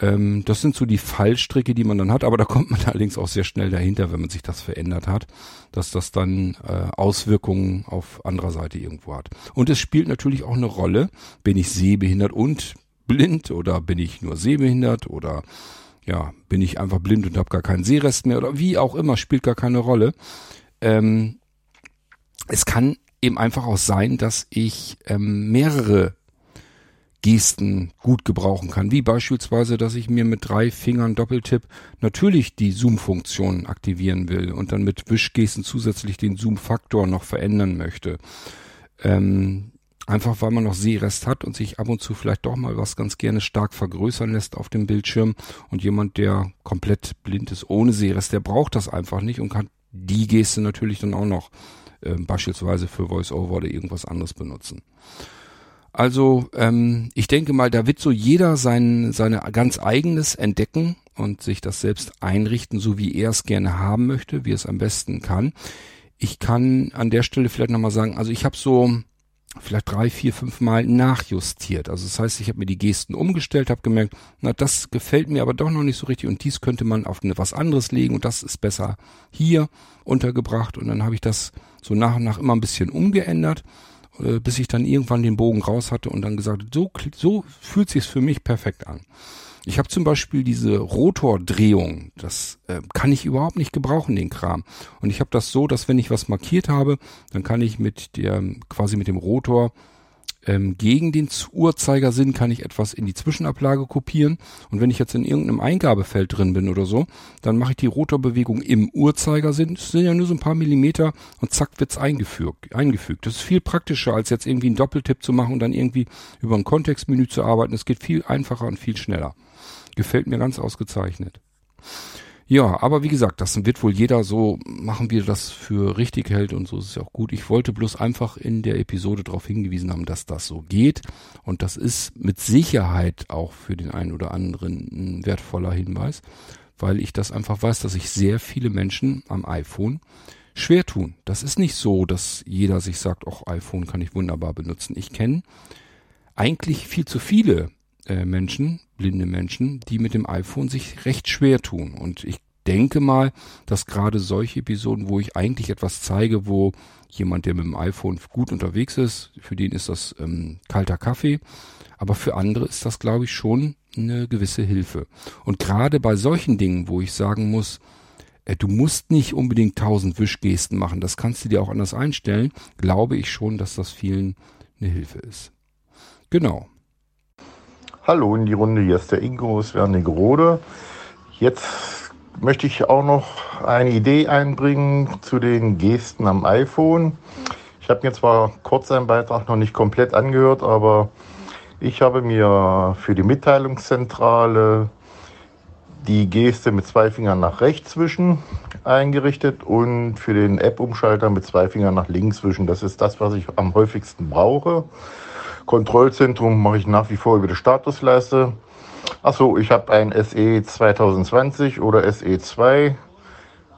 Ähm, das sind so die Fallstricke, die man dann hat, aber da kommt man [laughs] allerdings auch sehr schnell dahinter, wenn man sich das verändert hat, dass das dann äh, Auswirkungen auf anderer Seite irgendwo hat. Und es spielt natürlich auch eine Rolle, bin ich sehbehindert und blind oder bin ich nur sehbehindert oder ja, bin ich einfach blind und habe gar keinen Sehrest mehr oder wie auch immer, spielt gar keine Rolle. Ähm, es kann eben einfach auch sein, dass ich ähm, mehrere Gesten gut gebrauchen kann, wie beispielsweise, dass ich mir mit drei Fingern Doppeltipp natürlich die Zoom-Funktion aktivieren will und dann mit Wischgesten zusätzlich den Zoom-Faktor noch verändern möchte. Ähm, Einfach weil man noch Sehrest hat und sich ab und zu vielleicht doch mal was ganz gerne stark vergrößern lässt auf dem Bildschirm. Und jemand, der komplett blind ist ohne Sehrest, der braucht das einfach nicht und kann die Geste natürlich dann auch noch äh, beispielsweise für VoiceOver oder irgendwas anderes benutzen. Also ähm, ich denke mal, da wird so jeder sein seine ganz eigenes entdecken und sich das selbst einrichten, so wie er es gerne haben möchte, wie es am besten kann. Ich kann an der Stelle vielleicht nochmal sagen, also ich habe so vielleicht drei, vier, fünf Mal nachjustiert. Also das heißt, ich habe mir die Gesten umgestellt, habe gemerkt, na das gefällt mir aber doch noch nicht so richtig und dies könnte man auf eine, was anderes legen und das ist besser hier untergebracht und dann habe ich das so nach und nach immer ein bisschen umgeändert, äh, bis ich dann irgendwann den Bogen raus hatte und dann gesagt, so, so fühlt sich's für mich perfekt an. Ich habe zum Beispiel diese Rotordrehung, das äh, kann ich überhaupt nicht gebrauchen, den Kram. Und ich habe das so, dass wenn ich was markiert habe, dann kann ich mit der, quasi mit dem Rotor ähm, gegen den Uhrzeigersinn kann ich etwas in die Zwischenablage kopieren. Und wenn ich jetzt in irgendeinem Eingabefeld drin bin oder so, dann mache ich die Rotorbewegung im Uhrzeigersinn. Das sind ja nur so ein paar Millimeter und zack wird's eingefügt. eingefügt. Das ist viel praktischer, als jetzt irgendwie einen Doppeltipp zu machen und dann irgendwie über ein Kontextmenü zu arbeiten. Es geht viel einfacher und viel schneller. Gefällt mir ganz ausgezeichnet. Ja, aber wie gesagt, das wird wohl jeder so machen, wie er das für richtig hält und so ist es ja auch gut. Ich wollte bloß einfach in der Episode darauf hingewiesen haben, dass das so geht und das ist mit Sicherheit auch für den einen oder anderen ein wertvoller Hinweis, weil ich das einfach weiß, dass sich sehr viele Menschen am iPhone schwer tun. Das ist nicht so, dass jeder sich sagt, auch iPhone kann ich wunderbar benutzen. Ich kenne eigentlich viel zu viele äh, Menschen, blinde Menschen, die mit dem iPhone sich recht schwer tun. Und ich denke mal, dass gerade solche Episoden, wo ich eigentlich etwas zeige, wo jemand, der mit dem iPhone gut unterwegs ist, für den ist das ähm, kalter Kaffee, aber für andere ist das, glaube ich, schon eine gewisse Hilfe. Und gerade bei solchen Dingen, wo ich sagen muss, äh, du musst nicht unbedingt tausend Wischgesten machen, das kannst du dir auch anders einstellen, glaube ich schon, dass das vielen eine Hilfe ist. Genau. Hallo in die Runde, hier ist der Ingo aus Wernigerode. Jetzt möchte ich auch noch eine Idee einbringen zu den Gesten am iPhone. Ich habe mir zwar kurz einen Beitrag noch nicht komplett angehört, aber ich habe mir für die Mitteilungszentrale die Geste mit zwei Fingern nach rechts wischen eingerichtet und für den App-Umschalter mit zwei Fingern nach links wischen. Das ist das, was ich am häufigsten brauche. Kontrollzentrum mache ich nach wie vor über die Statusleiste. Achso, ich habe ein SE 2020 oder SE 2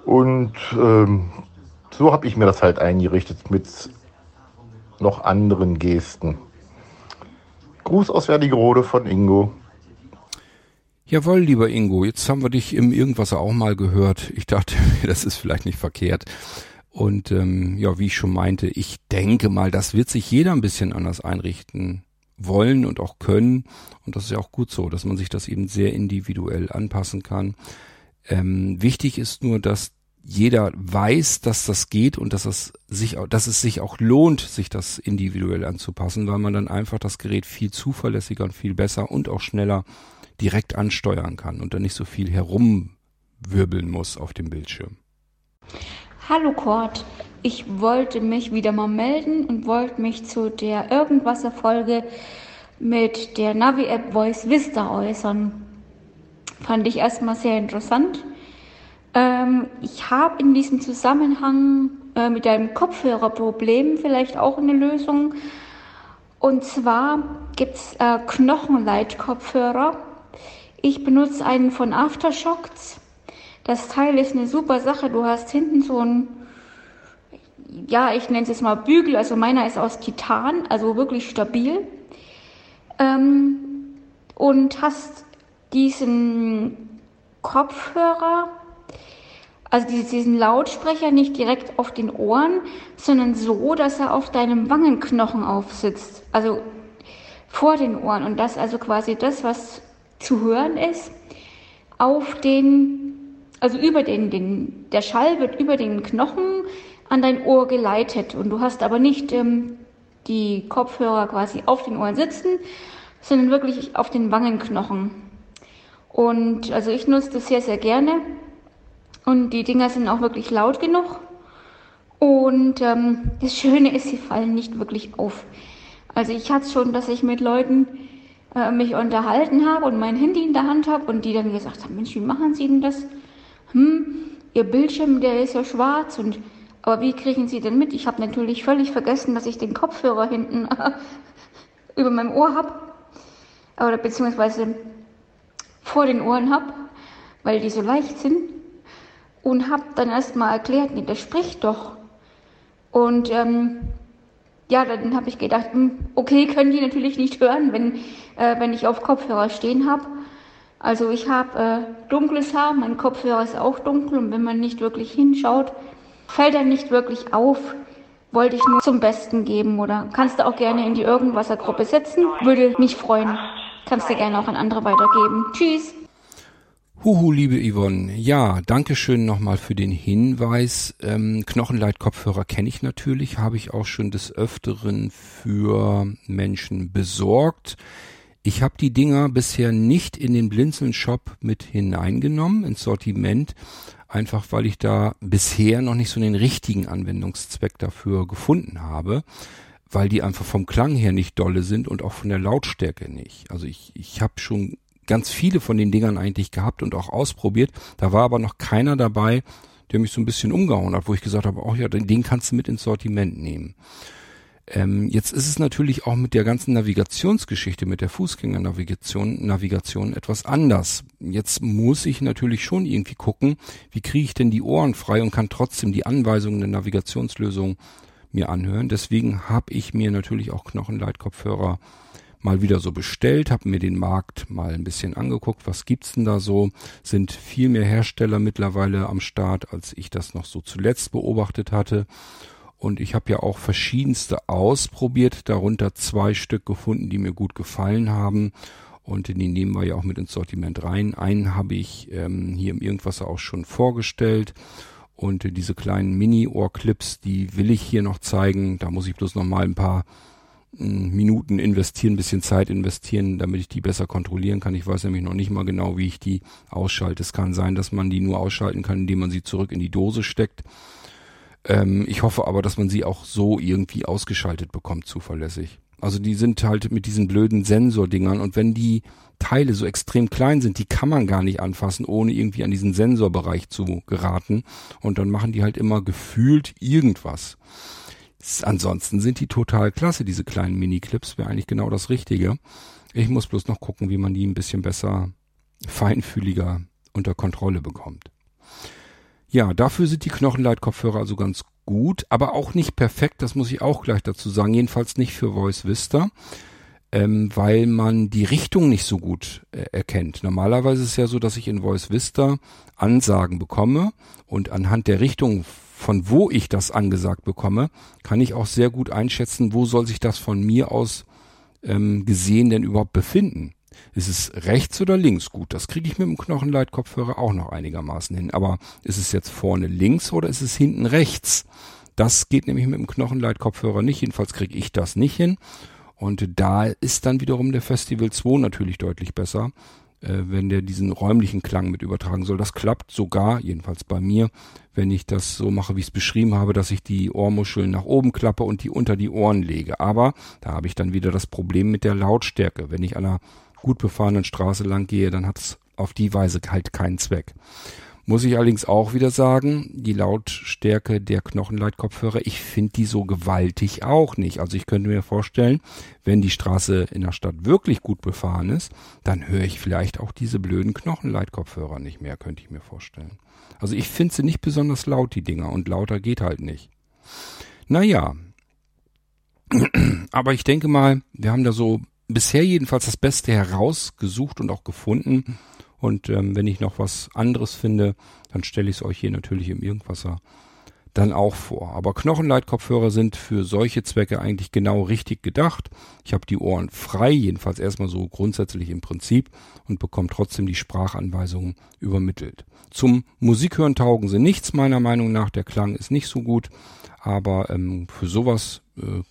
und ähm, so habe ich mir das halt eingerichtet mit noch anderen Gesten. Gruß aus Werdigerode von Ingo. Jawohl, lieber Ingo, jetzt haben wir dich im Irgendwasser auch mal gehört. Ich dachte, [laughs] das ist vielleicht nicht verkehrt. Und ähm, ja, wie ich schon meinte, ich denke mal, das wird sich jeder ein bisschen anders einrichten wollen und auch können. Und das ist ja auch gut so, dass man sich das eben sehr individuell anpassen kann. Ähm, wichtig ist nur, dass jeder weiß, dass das geht und dass es sich, dass es sich auch lohnt, sich das individuell anzupassen, weil man dann einfach das Gerät viel zuverlässiger und viel besser und auch schneller direkt ansteuern kann und dann nicht so viel herumwirbeln muss auf dem Bildschirm. Hallo Kurt, ich wollte mich wieder mal melden und wollte mich zu der Irgendwas-Folge mit der Navi-App Voice Vista äußern. Fand ich erstmal sehr interessant. Ähm, ich habe in diesem Zusammenhang äh, mit einem Kopfhörerproblem vielleicht auch eine Lösung. Und zwar gibt es äh, Knochenleit-Kopfhörer. Ich benutze einen von Aftershocks das Teil ist eine super Sache. Du hast hinten so ein, ja, ich nenne es jetzt mal Bügel. Also meiner ist aus Titan, also wirklich stabil. Ähm, und hast diesen Kopfhörer, also diesen Lautsprecher nicht direkt auf den Ohren, sondern so, dass er auf deinem Wangenknochen aufsitzt. Also vor den Ohren. Und das also quasi das, was zu hören ist, auf den also über den, den, der Schall wird über den Knochen an dein Ohr geleitet und du hast aber nicht ähm, die Kopfhörer quasi auf den Ohren sitzen, sondern wirklich auf den Wangenknochen. Und also ich nutze das sehr, sehr gerne und die Dinger sind auch wirklich laut genug. Und ähm, das Schöne ist, sie fallen nicht wirklich auf. Also ich hatte schon, dass ich mit Leuten äh, mich unterhalten habe und mein Handy in der Hand habe und die dann gesagt haben, Mensch, wie machen Sie denn das? Hm, Ihr Bildschirm, der ist ja schwarz und aber wie kriegen Sie denn mit? Ich habe natürlich völlig vergessen, dass ich den Kopfhörer hinten [laughs] über meinem Ohr habe oder beziehungsweise vor den Ohren habe, weil die so leicht sind und habe dann erstmal erklärt, nee, der spricht doch. Und ähm, ja, dann habe ich gedacht, hm, okay, [laughs] können die natürlich nicht hören, wenn, äh, wenn ich auf Kopfhörer stehen habe. Also ich habe äh, dunkles Haar, mein Kopfhörer ist auch dunkel und wenn man nicht wirklich hinschaut, fällt er nicht wirklich auf. Wollte ich nur zum Besten geben oder kannst du auch gerne in die Irgendwasser-Gruppe setzen. Würde mich freuen. Kannst du gerne auch an andere weitergeben. Tschüss. Huhu, liebe Yvonne. Ja, danke schön nochmal für den Hinweis. Ähm, Knochenleit-Kopfhörer kenne ich natürlich, habe ich auch schon des Öfteren für Menschen besorgt. Ich habe die Dinger bisher nicht in den Blinzeln-Shop mit hineingenommen, ins Sortiment, einfach weil ich da bisher noch nicht so den richtigen Anwendungszweck dafür gefunden habe, weil die einfach vom Klang her nicht dolle sind und auch von der Lautstärke nicht. Also ich, ich habe schon ganz viele von den Dingern eigentlich gehabt und auch ausprobiert. Da war aber noch keiner dabei, der mich so ein bisschen umgehauen hat, wo ich gesagt habe, ach ja, den kannst du mit ins Sortiment nehmen. Ähm, jetzt ist es natürlich auch mit der ganzen Navigationsgeschichte, mit der Fußgängernavigation Navigation etwas anders. Jetzt muss ich natürlich schon irgendwie gucken, wie kriege ich denn die Ohren frei und kann trotzdem die Anweisungen der Navigationslösung mir anhören. Deswegen habe ich mir natürlich auch Knochenleitkopfhörer mal wieder so bestellt, habe mir den Markt mal ein bisschen angeguckt, was gibt's denn da so? Sind viel mehr Hersteller mittlerweile am Start, als ich das noch so zuletzt beobachtet hatte. Und ich habe ja auch verschiedenste ausprobiert, darunter zwei Stück gefunden, die mir gut gefallen haben. Und die nehmen wir ja auch mit ins Sortiment rein. Einen habe ich ähm, hier im Irgendwasser auch schon vorgestellt. Und äh, diese kleinen Mini-Ohrclips, die will ich hier noch zeigen. Da muss ich bloß noch mal ein paar äh, Minuten investieren, ein bisschen Zeit investieren, damit ich die besser kontrollieren kann. Ich weiß nämlich noch nicht mal genau, wie ich die ausschalte. Es kann sein, dass man die nur ausschalten kann, indem man sie zurück in die Dose steckt. Ähm, ich hoffe aber, dass man sie auch so irgendwie ausgeschaltet bekommt, zuverlässig. Also die sind halt mit diesen blöden Sensordingern und wenn die Teile so extrem klein sind, die kann man gar nicht anfassen, ohne irgendwie an diesen Sensorbereich zu geraten. Und dann machen die halt immer gefühlt irgendwas. Ansonsten sind die total klasse, diese kleinen Mini-Clips, wäre eigentlich genau das Richtige. Ich muss bloß noch gucken, wie man die ein bisschen besser, feinfühliger unter Kontrolle bekommt. Ja, dafür sind die Knochenleitkopfhörer also ganz gut, aber auch nicht perfekt, das muss ich auch gleich dazu sagen, jedenfalls nicht für Voice Vista, ähm, weil man die Richtung nicht so gut äh, erkennt. Normalerweise ist es ja so, dass ich in Voice Vista Ansagen bekomme und anhand der Richtung, von wo ich das angesagt bekomme, kann ich auch sehr gut einschätzen, wo soll sich das von mir aus ähm, gesehen denn überhaupt befinden. Ist es rechts oder links? Gut, das kriege ich mit dem Knochenleitkopfhörer auch noch einigermaßen hin. Aber ist es jetzt vorne links oder ist es hinten rechts? Das geht nämlich mit dem Knochenleitkopfhörer nicht. Jedenfalls kriege ich das nicht hin. Und da ist dann wiederum der Festival 2 natürlich deutlich besser, äh, wenn der diesen räumlichen Klang mit übertragen soll. Das klappt sogar, jedenfalls bei mir, wenn ich das so mache, wie ich es beschrieben habe, dass ich die Ohrmuscheln nach oben klappe und die unter die Ohren lege. Aber da habe ich dann wieder das Problem mit der Lautstärke. Wenn ich an einer gut befahrenen Straße lang gehe, dann hat es auf die Weise halt keinen Zweck. Muss ich allerdings auch wieder sagen, die Lautstärke der Knochenleitkopfhörer, ich finde die so gewaltig auch nicht. Also ich könnte mir vorstellen, wenn die Straße in der Stadt wirklich gut befahren ist, dann höre ich vielleicht auch diese blöden Knochenleitkopfhörer nicht mehr, könnte ich mir vorstellen. Also ich finde sie nicht besonders laut, die Dinger, und lauter geht halt nicht. Naja. [clears throat] Aber ich denke mal, wir haben da so bisher jedenfalls das Beste herausgesucht und auch gefunden. Und ähm, wenn ich noch was anderes finde, dann stelle ich es euch hier natürlich im Irgendwasser dann auch vor. Aber Knochenleitkopfhörer sind für solche Zwecke eigentlich genau richtig gedacht. Ich habe die Ohren frei, jedenfalls erstmal so grundsätzlich im Prinzip und bekomme trotzdem die Sprachanweisungen übermittelt. Zum Musikhören taugen sie nichts, meiner Meinung nach. Der Klang ist nicht so gut, aber ähm, für sowas äh,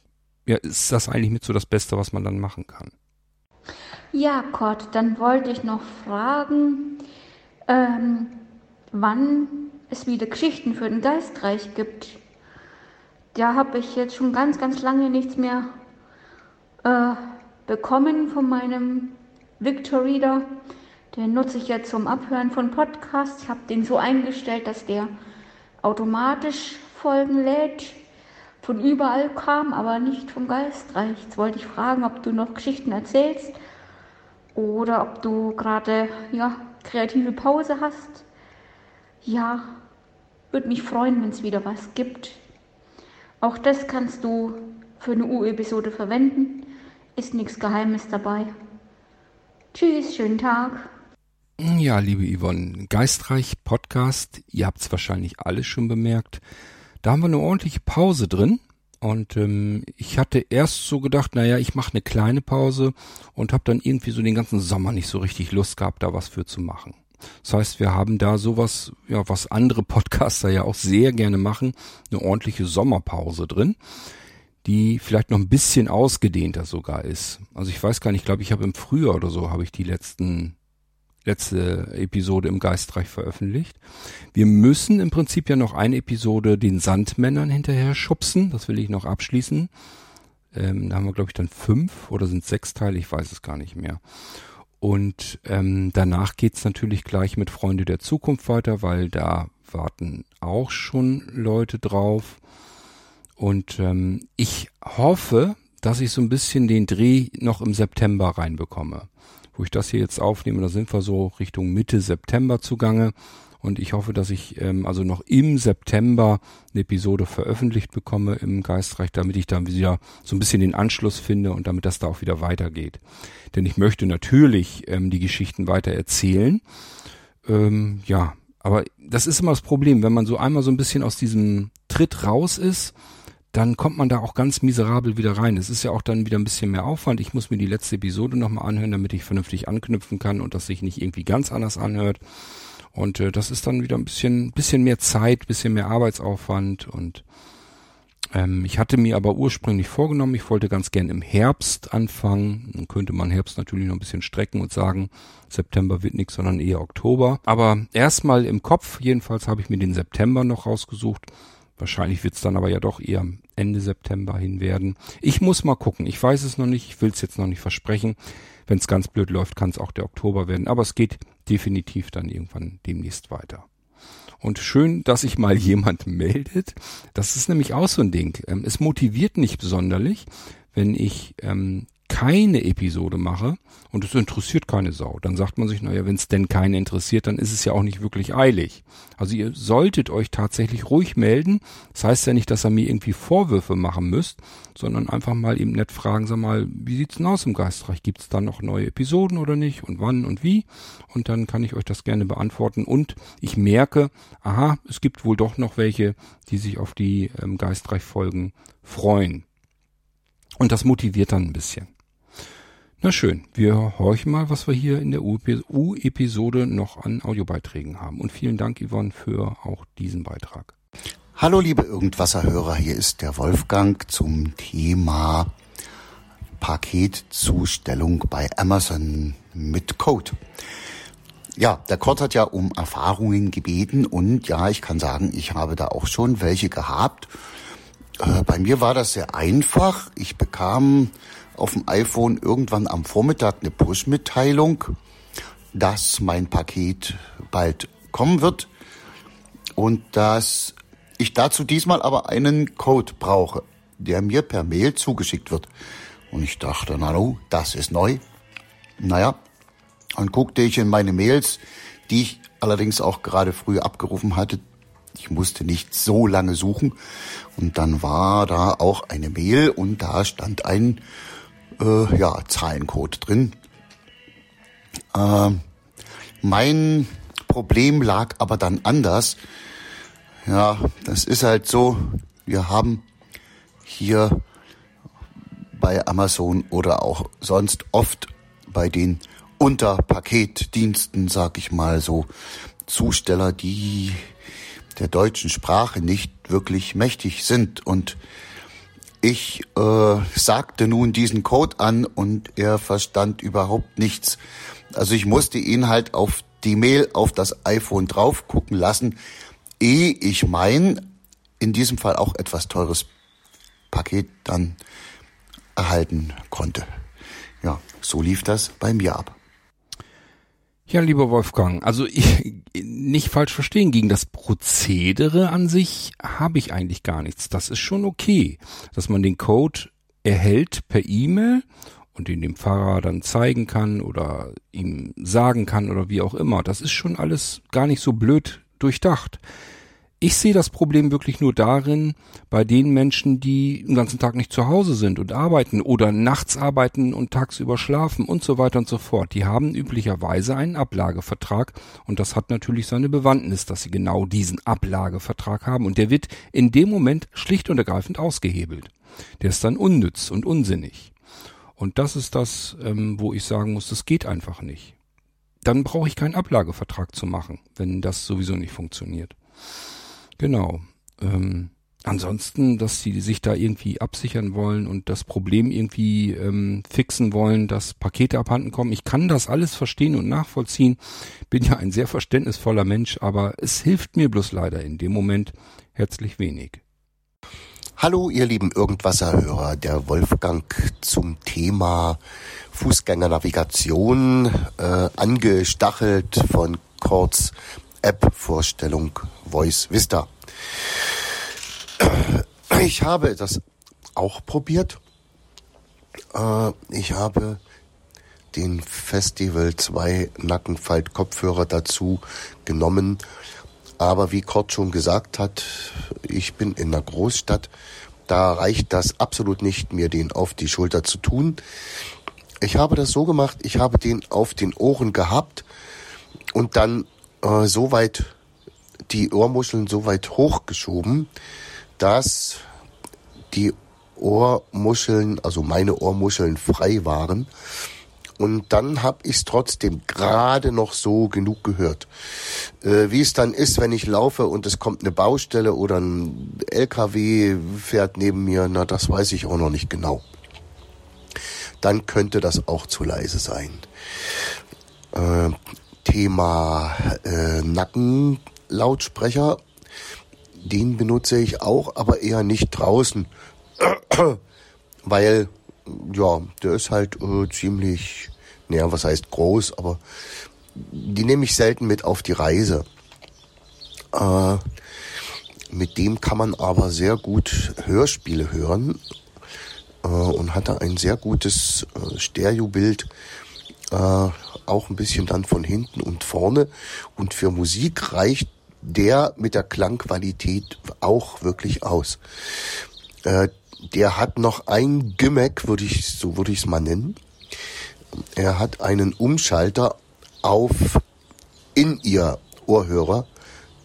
ja, ist das eigentlich mit so das Beste, was man dann machen kann. Ja, Gott, dann wollte ich noch fragen, ähm, wann es wieder Geschichten für den Geistreich gibt. Da habe ich jetzt schon ganz, ganz lange nichts mehr äh, bekommen von meinem Victor Reader. Den nutze ich jetzt zum Abhören von Podcasts. Ich habe den so eingestellt, dass der automatisch Folgen lädt von überall kam, aber nicht vom Geistreich. Jetzt wollte ich fragen, ob du noch Geschichten erzählst oder ob du gerade ja, kreative Pause hast. Ja, würde mich freuen, wenn es wieder was gibt. Auch das kannst du für eine U-Episode verwenden. Ist nichts Geheimes dabei. Tschüss, schönen Tag. Ja, liebe Yvonne, Geistreich Podcast, ihr habt es wahrscheinlich alles schon bemerkt. Da haben wir eine ordentliche Pause drin. Und ähm, ich hatte erst so gedacht, naja, ich mache eine kleine Pause und habe dann irgendwie so den ganzen Sommer nicht so richtig Lust gehabt, da was für zu machen. Das heißt, wir haben da sowas, ja, was andere Podcaster ja auch sehr gerne machen, eine ordentliche Sommerpause drin, die vielleicht noch ein bisschen ausgedehnter sogar ist. Also ich weiß gar nicht, ich glaube, ich habe im Frühjahr oder so habe ich die letzten letzte Episode im Geistreich veröffentlicht. Wir müssen im Prinzip ja noch eine Episode den Sandmännern hinterher schubsen. Das will ich noch abschließen. Ähm, da haben wir, glaube ich, dann fünf oder sind sechs Teile, ich weiß es gar nicht mehr. Und ähm, danach geht's natürlich gleich mit Freunde der Zukunft weiter, weil da warten auch schon Leute drauf. Und ähm, ich hoffe, dass ich so ein bisschen den Dreh noch im September reinbekomme. Wo ich das hier jetzt aufnehme, da sind wir so Richtung Mitte September zugange. Und ich hoffe, dass ich ähm, also noch im September eine Episode veröffentlicht bekomme im Geistreich, damit ich dann wieder so ein bisschen den Anschluss finde und damit das da auch wieder weitergeht. Denn ich möchte natürlich ähm, die Geschichten weiter erzählen. Ähm, ja, aber das ist immer das Problem, wenn man so einmal so ein bisschen aus diesem Tritt raus ist, dann kommt man da auch ganz miserabel wieder rein. Es ist ja auch dann wieder ein bisschen mehr Aufwand. Ich muss mir die letzte Episode nochmal anhören, damit ich vernünftig anknüpfen kann und das sich nicht irgendwie ganz anders anhört. Und äh, das ist dann wieder ein bisschen, bisschen mehr Zeit, bisschen mehr Arbeitsaufwand und ähm, ich hatte mir aber ursprünglich vorgenommen, ich wollte ganz gern im Herbst anfangen. Dann könnte man Herbst natürlich noch ein bisschen strecken und sagen, September wird nichts, sondern eher Oktober. Aber erstmal im Kopf, jedenfalls habe ich mir den September noch rausgesucht. Wahrscheinlich wird es dann aber ja doch eher Ende September hin werden. Ich muss mal gucken. Ich weiß es noch nicht. Ich will es jetzt noch nicht versprechen. Wenn es ganz blöd läuft, kann es auch der Oktober werden. Aber es geht definitiv dann irgendwann demnächst weiter. Und schön, dass sich mal jemand [laughs] meldet. Das ist nämlich auch so ein Ding. Ähm, es motiviert nicht besonderlich, wenn ich ähm, keine Episode mache und es interessiert keine Sau, dann sagt man sich, naja, wenn es denn keine interessiert, dann ist es ja auch nicht wirklich eilig. Also ihr solltet euch tatsächlich ruhig melden. Das heißt ja nicht, dass ihr mir irgendwie Vorwürfe machen müsst, sondern einfach mal eben nett fragen, sag mal, wie sieht's denn aus im Geistreich? Gibt's da noch neue Episoden oder nicht? Und wann und wie? Und dann kann ich euch das gerne beantworten. Und ich merke, aha, es gibt wohl doch noch welche, die sich auf die ähm, Geistreich-Folgen freuen. Und das motiviert dann ein bisschen. Na schön, wir horchen mal, was wir hier in der U-Episode noch an Audiobeiträgen haben. Und vielen Dank, Yvonne, für auch diesen Beitrag. Hallo, liebe Irgendwasserhörer, hier ist der Wolfgang zum Thema Paketzustellung bei Amazon mit Code. Ja, der Kurt hat ja um Erfahrungen gebeten und ja, ich kann sagen, ich habe da auch schon welche gehabt. Äh, bei mir war das sehr einfach. Ich bekam auf dem iPhone irgendwann am Vormittag eine Push-Mitteilung, dass mein Paket bald kommen wird und dass ich dazu diesmal aber einen Code brauche, der mir per Mail zugeschickt wird. Und ich dachte, na no, das ist neu. Naja, dann guckte ich in meine Mails, die ich allerdings auch gerade früh abgerufen hatte. Ich musste nicht so lange suchen. Und dann war da auch eine Mail und da stand ein äh, ja, Zahlencode drin. Äh, mein Problem lag aber dann anders. Ja, das ist halt so, wir haben hier bei Amazon oder auch sonst oft bei den Unterpaketdiensten, sag ich mal so, Zusteller, die der deutschen Sprache nicht wirklich mächtig sind und ich äh, sagte nun diesen Code an und er verstand überhaupt nichts. Also ich musste ihn halt auf die Mail auf das iPhone drauf gucken lassen, ehe ich mein, in diesem Fall auch etwas teures Paket dann erhalten konnte. Ja, so lief das bei mir ab. Ja, lieber Wolfgang, also ich, nicht falsch verstehen, gegen das Prozedere an sich habe ich eigentlich gar nichts. Das ist schon okay, dass man den Code erhält per E-Mail und ihn dem Fahrer dann zeigen kann oder ihm sagen kann oder wie auch immer. Das ist schon alles gar nicht so blöd durchdacht. Ich sehe das Problem wirklich nur darin, bei den Menschen, die den ganzen Tag nicht zu Hause sind und arbeiten oder nachts arbeiten und tagsüber schlafen und so weiter und so fort. Die haben üblicherweise einen Ablagevertrag und das hat natürlich seine Bewandtnis, dass sie genau diesen Ablagevertrag haben und der wird in dem Moment schlicht und ergreifend ausgehebelt. Der ist dann unnütz und unsinnig. Und das ist das, ähm, wo ich sagen muss, das geht einfach nicht. Dann brauche ich keinen Ablagevertrag zu machen, wenn das sowieso nicht funktioniert. Genau. Ähm, ansonsten, dass sie sich da irgendwie absichern wollen und das Problem irgendwie ähm, fixen wollen, dass Pakete abhanden kommen. Ich kann das alles verstehen und nachvollziehen. Bin ja ein sehr verständnisvoller Mensch, aber es hilft mir bloß leider in dem Moment herzlich wenig. Hallo, ihr lieben Irgendwasserhörer, der Wolfgang zum Thema Fußgängernavigation, äh, angestachelt von Kurz App-Vorstellung Voice Vista. Ich habe das auch probiert. Äh, ich habe den Festival 2 Nackenfalt Kopfhörer dazu genommen. Aber wie Kurt schon gesagt hat, ich bin in einer Großstadt. Da reicht das absolut nicht, mir den auf die Schulter zu tun. Ich habe das so gemacht, ich habe den auf den Ohren gehabt und dann äh, so weit die Ohrmuscheln so weit hochgeschoben, dass die Ohrmuscheln, also meine Ohrmuscheln frei waren. Und dann habe ich es trotzdem gerade noch so genug gehört. Äh, wie es dann ist, wenn ich laufe und es kommt eine Baustelle oder ein LKW fährt neben mir, na, das weiß ich auch noch nicht genau. Dann könnte das auch zu leise sein. Äh, Thema äh, Nackenlautsprecher, den benutze ich auch, aber eher nicht draußen, [clears throat] weil ja, der ist halt äh, ziemlich, naja, was heißt groß, aber die nehme ich selten mit auf die Reise. Äh, mit dem kann man aber sehr gut Hörspiele hören äh, und hatte ein sehr gutes äh, Stereobild, äh, auch ein bisschen dann von hinten und vorne. Und für Musik reicht der mit der Klangqualität auch wirklich aus. Äh, der hat noch ein Gimmick, würde ich, so würde ich es mal nennen. Er hat einen Umschalter auf in ihr Ohrhörer.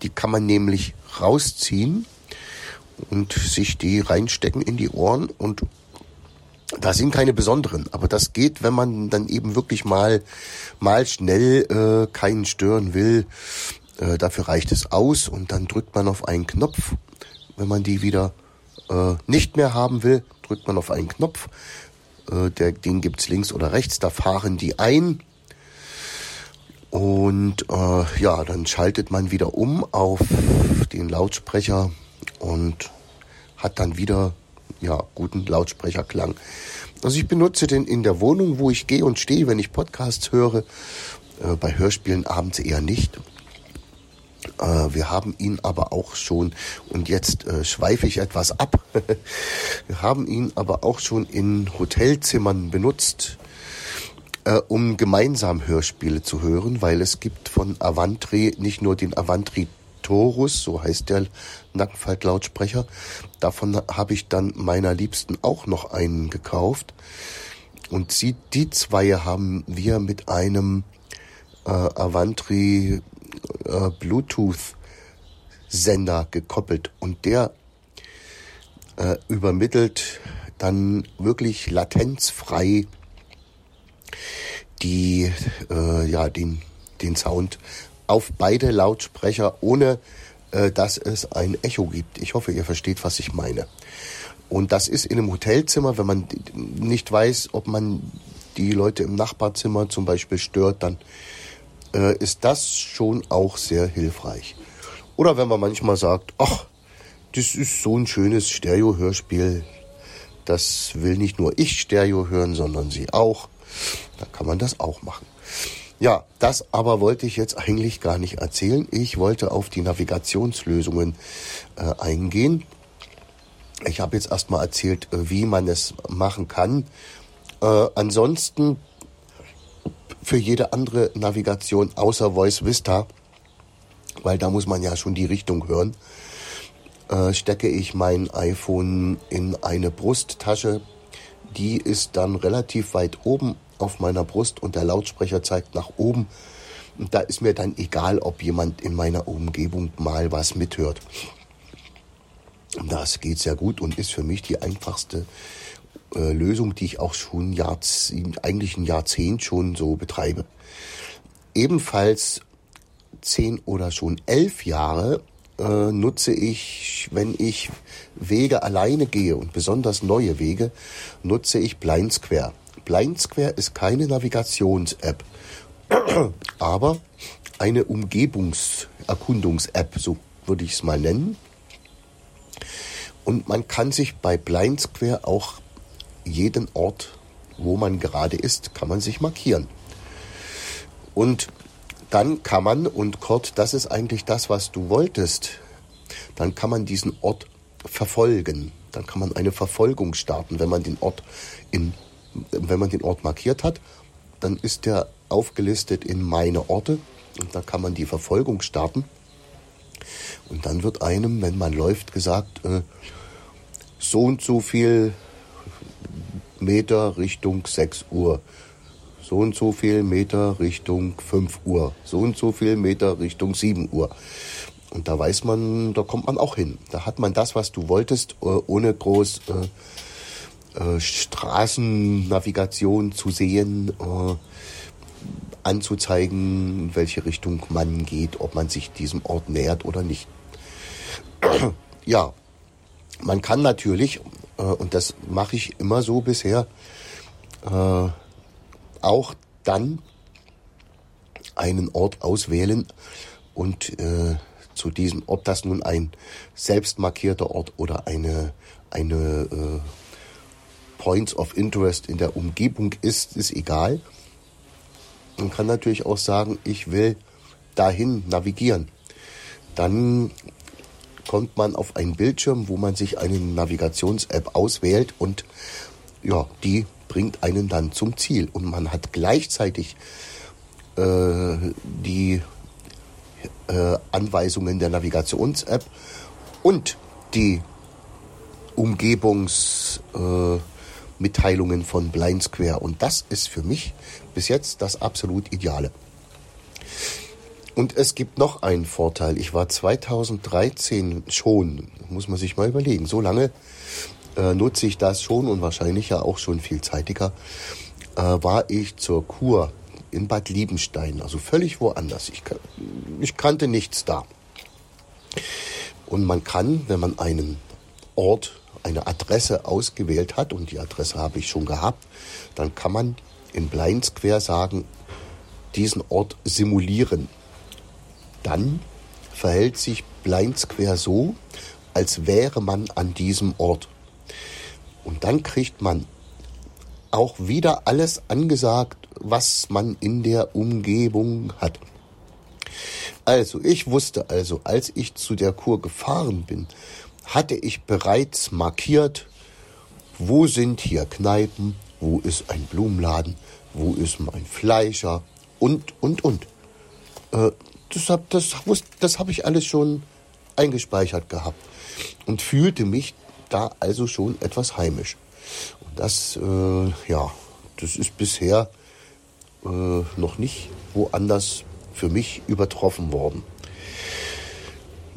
Die kann man nämlich rausziehen und sich die reinstecken in die Ohren und da sind keine besonderen, aber das geht, wenn man dann eben wirklich mal mal schnell äh, keinen stören will. Äh, dafür reicht es aus und dann drückt man auf einen Knopf, wenn man die wieder äh, nicht mehr haben will, drückt man auf einen Knopf. Äh, der, den gibt's links oder rechts. Da fahren die ein. Und äh, ja, dann schaltet man wieder um auf den Lautsprecher und hat dann wieder ja guten Lautsprecherklang. Also ich benutze den in der Wohnung, wo ich gehe und stehe, wenn ich Podcasts höre. Äh, bei Hörspielen abends eher nicht. Äh, wir haben ihn aber auch schon, und jetzt äh, schweife ich etwas ab, [laughs] wir haben ihn aber auch schon in Hotelzimmern benutzt, äh, um gemeinsam Hörspiele zu hören, weil es gibt von Avantri nicht nur den Avantri Taurus, so heißt der Nackenfaltlautsprecher, davon habe ich dann meiner Liebsten auch noch einen gekauft. Und sie, die zwei haben wir mit einem äh, Avantri äh, Bluetooth-Sender gekoppelt und der äh, übermittelt dann wirklich latenzfrei die, äh, ja, den, den Sound auf beide Lautsprecher, ohne äh, dass es ein Echo gibt. Ich hoffe, ihr versteht, was ich meine. Und das ist in einem Hotelzimmer, wenn man nicht weiß, ob man die Leute im Nachbarzimmer zum Beispiel stört, dann äh, ist das schon auch sehr hilfreich. Oder wenn man manchmal sagt, ach, das ist so ein schönes Stereo-Hörspiel, das will nicht nur ich Stereo hören, sondern Sie auch, dann kann man das auch machen. Ja, das aber wollte ich jetzt eigentlich gar nicht erzählen. Ich wollte auf die Navigationslösungen äh, eingehen. Ich habe jetzt erstmal erzählt, äh, wie man es machen kann. Äh, ansonsten für jede andere Navigation außer Voice Vista, weil da muss man ja schon die Richtung hören, äh, stecke ich mein iPhone in eine Brusttasche. Die ist dann relativ weit oben auf meiner Brust und der Lautsprecher zeigt nach oben. Und da ist mir dann egal, ob jemand in meiner Umgebung mal was mithört. Das geht sehr gut und ist für mich die einfachste äh, Lösung, die ich auch schon Jahrzehnt, eigentlich ein Jahrzehnt schon so betreibe. Ebenfalls zehn oder schon elf Jahre äh, nutze ich, wenn ich Wege alleine gehe und besonders neue Wege, nutze ich Blind Square. Blind Square ist keine Navigations-App, [clears throat] aber eine Umgebungserkundungs-App, so würde ich es mal nennen. Und man kann sich bei Blind Square auch jeden Ort, wo man gerade ist, kann man sich markieren. Und dann kann man, und Kurt, das ist eigentlich das, was du wolltest, dann kann man diesen Ort verfolgen. Dann kann man eine Verfolgung starten, wenn man den Ort in, wenn man den Ort markiert hat, dann ist der aufgelistet in meine Orte und da kann man die Verfolgung starten. Und dann wird einem, wenn man läuft, gesagt, äh, so und so viel Meter Richtung 6 Uhr, so und so viel Meter Richtung 5 Uhr, so und so viel Meter Richtung 7 Uhr. Und da weiß man, da kommt man auch hin. Da hat man das, was du wolltest, äh, ohne groß äh, äh, Straßennavigation zu sehen, äh, anzuzeigen, welche Richtung man geht, ob man sich diesem Ort nähert oder nicht. [clears throat] ja, man kann natürlich, äh, und das mache ich immer so bisher, auch dann einen Ort auswählen und zu diesem, ob das nun ein selbst markierter Ort oder eine, eine Points of Interest in der Umgebung ist, ist egal. Man kann natürlich auch sagen, ich will dahin navigieren. Dann kommt man auf einen Bildschirm, wo man sich eine Navigations-App auswählt und ja, die bringt einen dann zum Ziel. Und man hat gleichzeitig äh, die äh, Anweisungen der Navigations-App und die Umgebungsmitteilungen äh, von Blind Square. Und das ist für mich bis jetzt das absolut Ideale. Und es gibt noch einen Vorteil. Ich war 2013 schon, muss man sich mal überlegen, so lange äh, nutze ich das schon und wahrscheinlich ja auch schon viel zeitiger, äh, war ich zur Kur in Bad Liebenstein, also völlig woanders. Ich, ich kannte nichts da. Und man kann, wenn man einen Ort, eine Adresse ausgewählt hat, und die Adresse habe ich schon gehabt, dann kann man in Blind Square sagen, diesen Ort simulieren. Dann verhält sich Blind Square so, als wäre man an diesem Ort. Und dann kriegt man auch wieder alles angesagt, was man in der Umgebung hat. Also, ich wusste also, als ich zu der Kur gefahren bin, hatte ich bereits markiert, wo sind hier Kneipen, wo ist ein Blumenladen, wo ist mein Fleischer und, und, und. Äh, das habe das, das hab ich alles schon eingespeichert gehabt und fühlte mich da also schon etwas heimisch. Und das, äh, ja, das ist bisher äh, noch nicht woanders für mich übertroffen worden.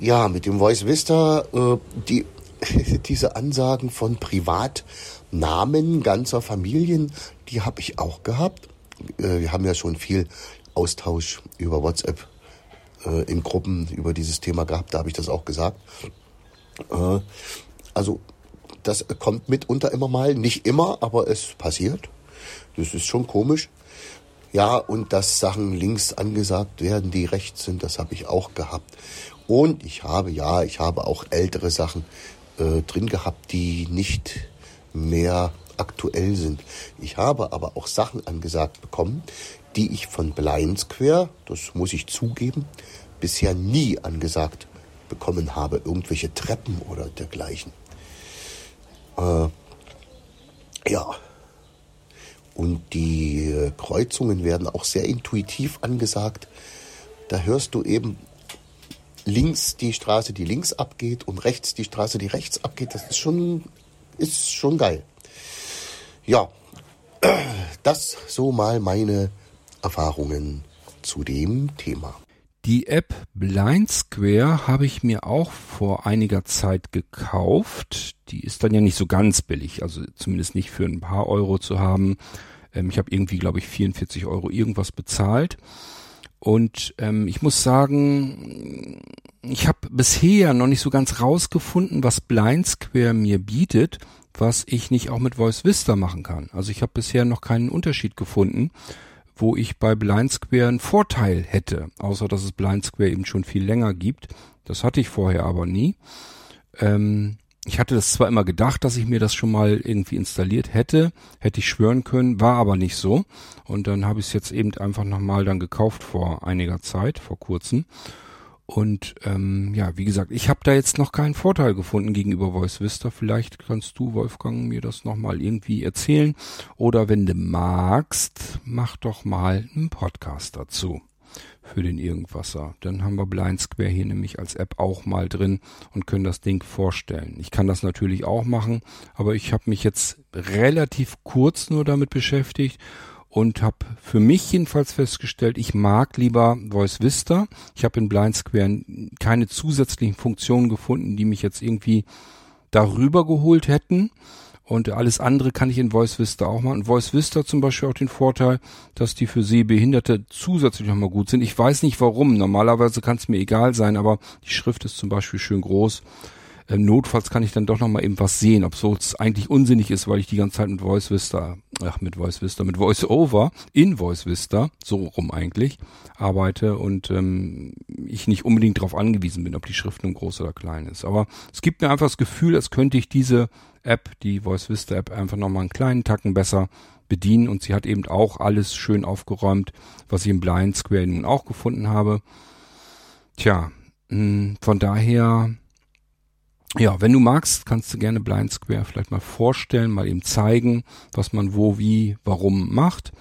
Ja, mit dem Voice Vista, äh, die, [laughs] diese Ansagen von Privatnamen ganzer Familien, die habe ich auch gehabt. Äh, wir haben ja schon viel Austausch über WhatsApp äh, in Gruppen über dieses Thema gehabt, da habe ich das auch gesagt. Äh, also das kommt mitunter immer mal, nicht immer, aber es passiert. Das ist schon komisch. Ja, und dass Sachen links angesagt werden, die rechts sind, das habe ich auch gehabt. Und ich habe, ja, ich habe auch ältere Sachen äh, drin gehabt, die nicht mehr aktuell sind. Ich habe aber auch Sachen angesagt bekommen, die ich von Blind Square, das muss ich zugeben, bisher nie angesagt bekommen habe. Irgendwelche Treppen oder dergleichen. Äh, ja, und die äh, Kreuzungen werden auch sehr intuitiv angesagt. Da hörst du eben links die Straße, die links abgeht und rechts die Straße, die rechts abgeht. Das ist schon, ist schon geil. Ja, [clears throat] das so mal meine Erfahrungen zu dem Thema. Die App Blind Square habe ich mir auch vor einiger Zeit gekauft. Die ist dann ja nicht so ganz billig, also zumindest nicht für ein paar Euro zu haben. Ähm, ich habe irgendwie, glaube ich, 44 Euro irgendwas bezahlt. Und ähm, ich muss sagen, ich habe bisher noch nicht so ganz rausgefunden, was Blind Square mir bietet, was ich nicht auch mit Voice Vista machen kann. Also ich habe bisher noch keinen Unterschied gefunden wo ich bei Blind Square einen Vorteil hätte, außer dass es Blind Square eben schon viel länger gibt. Das hatte ich vorher aber nie. Ähm, ich hatte das zwar immer gedacht, dass ich mir das schon mal irgendwie installiert hätte, hätte ich schwören können, war aber nicht so. Und dann habe ich es jetzt eben einfach nochmal dann gekauft vor einiger Zeit, vor kurzem. Und ähm, ja, wie gesagt, ich habe da jetzt noch keinen Vorteil gefunden gegenüber Voice Vista. Vielleicht kannst du, Wolfgang, mir das nochmal irgendwie erzählen. Oder wenn du magst, mach doch mal einen Podcast dazu für den Irgendwasser. Dann haben wir Blind Square hier nämlich als App auch mal drin und können das Ding vorstellen. Ich kann das natürlich auch machen, aber ich habe mich jetzt relativ kurz nur damit beschäftigt und habe für mich jedenfalls festgestellt, ich mag lieber Voice Vista. Ich habe in Blind Square keine zusätzlichen Funktionen gefunden, die mich jetzt irgendwie darüber geholt hätten. Und alles andere kann ich in Voice Vista auch machen. Voice Vista zum Beispiel auch den Vorteil, dass die für Sehbehinderte zusätzlich nochmal gut sind. Ich weiß nicht warum. Normalerweise kann es mir egal sein, aber die Schrift ist zum Beispiel schön groß. Ähm, notfalls kann ich dann doch nochmal eben was sehen, ob so es eigentlich unsinnig ist, weil ich die ganze Zeit mit Voice Vista, ach mit Voice Vista, mit Voice Over in Voice Vista, so rum eigentlich, arbeite und ähm, ich nicht unbedingt darauf angewiesen bin, ob die Schrift nun groß oder klein ist. Aber es gibt mir einfach das Gefühl, als könnte ich diese App, die Voice Vista App, einfach nochmal einen kleinen Tacken besser bedienen und sie hat eben auch alles schön aufgeräumt, was ich im Blind Square nun auch gefunden habe. Tja, mh, hm, von daher ja, wenn du magst, kannst du gerne Blind Square vielleicht mal vorstellen, mal eben zeigen, was man wo, wie, warum macht.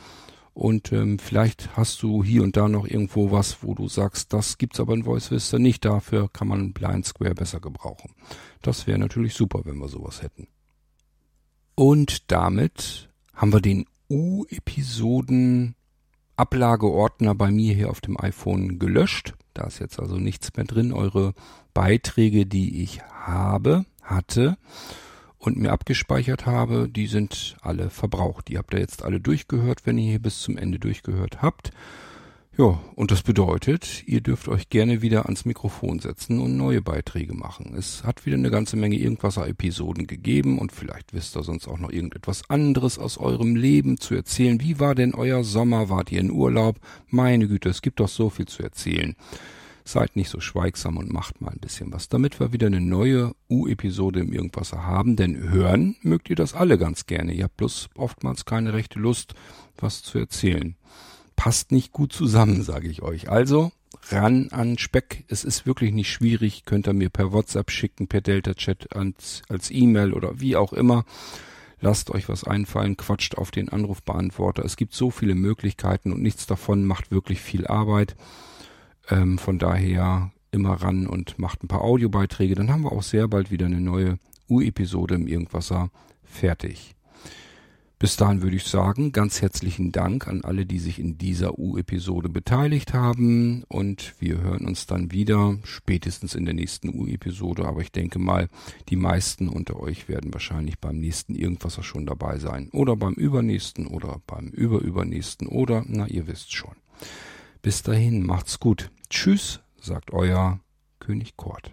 Und ähm, vielleicht hast du hier und da noch irgendwo was, wo du sagst, das gibt's aber in Voice Vista nicht. Dafür kann man Blind Square besser gebrauchen. Das wäre natürlich super, wenn wir sowas hätten. Und damit haben wir den U-Episoden Ablageordner bei mir hier auf dem iPhone gelöscht. Da ist jetzt also nichts mehr drin. Eure Beiträge, die ich habe, hatte und mir abgespeichert habe, die sind alle verbraucht. Die habt ihr jetzt alle durchgehört, wenn ihr hier bis zum Ende durchgehört habt. Ja, und das bedeutet, ihr dürft euch gerne wieder ans Mikrofon setzen und neue Beiträge machen. Es hat wieder eine ganze Menge Irgendwasser-Episoden gegeben und vielleicht wisst ihr sonst auch noch irgendetwas anderes aus eurem Leben zu erzählen. Wie war denn euer Sommer? Wart ihr in Urlaub? Meine Güte, es gibt doch so viel zu erzählen. Seid nicht so schweigsam und macht mal ein bisschen was, damit wir wieder eine neue U-Episode im Irgendwasser haben, denn hören mögt ihr das alle ganz gerne. Ihr habt bloß oftmals keine rechte Lust, was zu erzählen. Passt nicht gut zusammen, sage ich euch. Also ran an Speck. Es ist wirklich nicht schwierig. Könnt ihr mir per WhatsApp schicken, per Delta-Chat als, als E-Mail oder wie auch immer. Lasst euch was einfallen, quatscht auf den Anrufbeantworter. Es gibt so viele Möglichkeiten und nichts davon macht wirklich viel Arbeit. Ähm, von daher immer ran und macht ein paar Audiobeiträge. Dann haben wir auch sehr bald wieder eine neue U-Episode im Irgendwasser fertig. Bis dahin würde ich sagen, ganz herzlichen Dank an alle, die sich in dieser U-Episode beteiligt haben. Und wir hören uns dann wieder, spätestens in der nächsten U-Episode. Aber ich denke mal, die meisten unter euch werden wahrscheinlich beim nächsten Irgendwasser schon dabei sein. Oder beim übernächsten oder beim überübernächsten oder, na, ihr wisst schon. Bis dahin, macht's gut. Tschüss, sagt euer König Kort.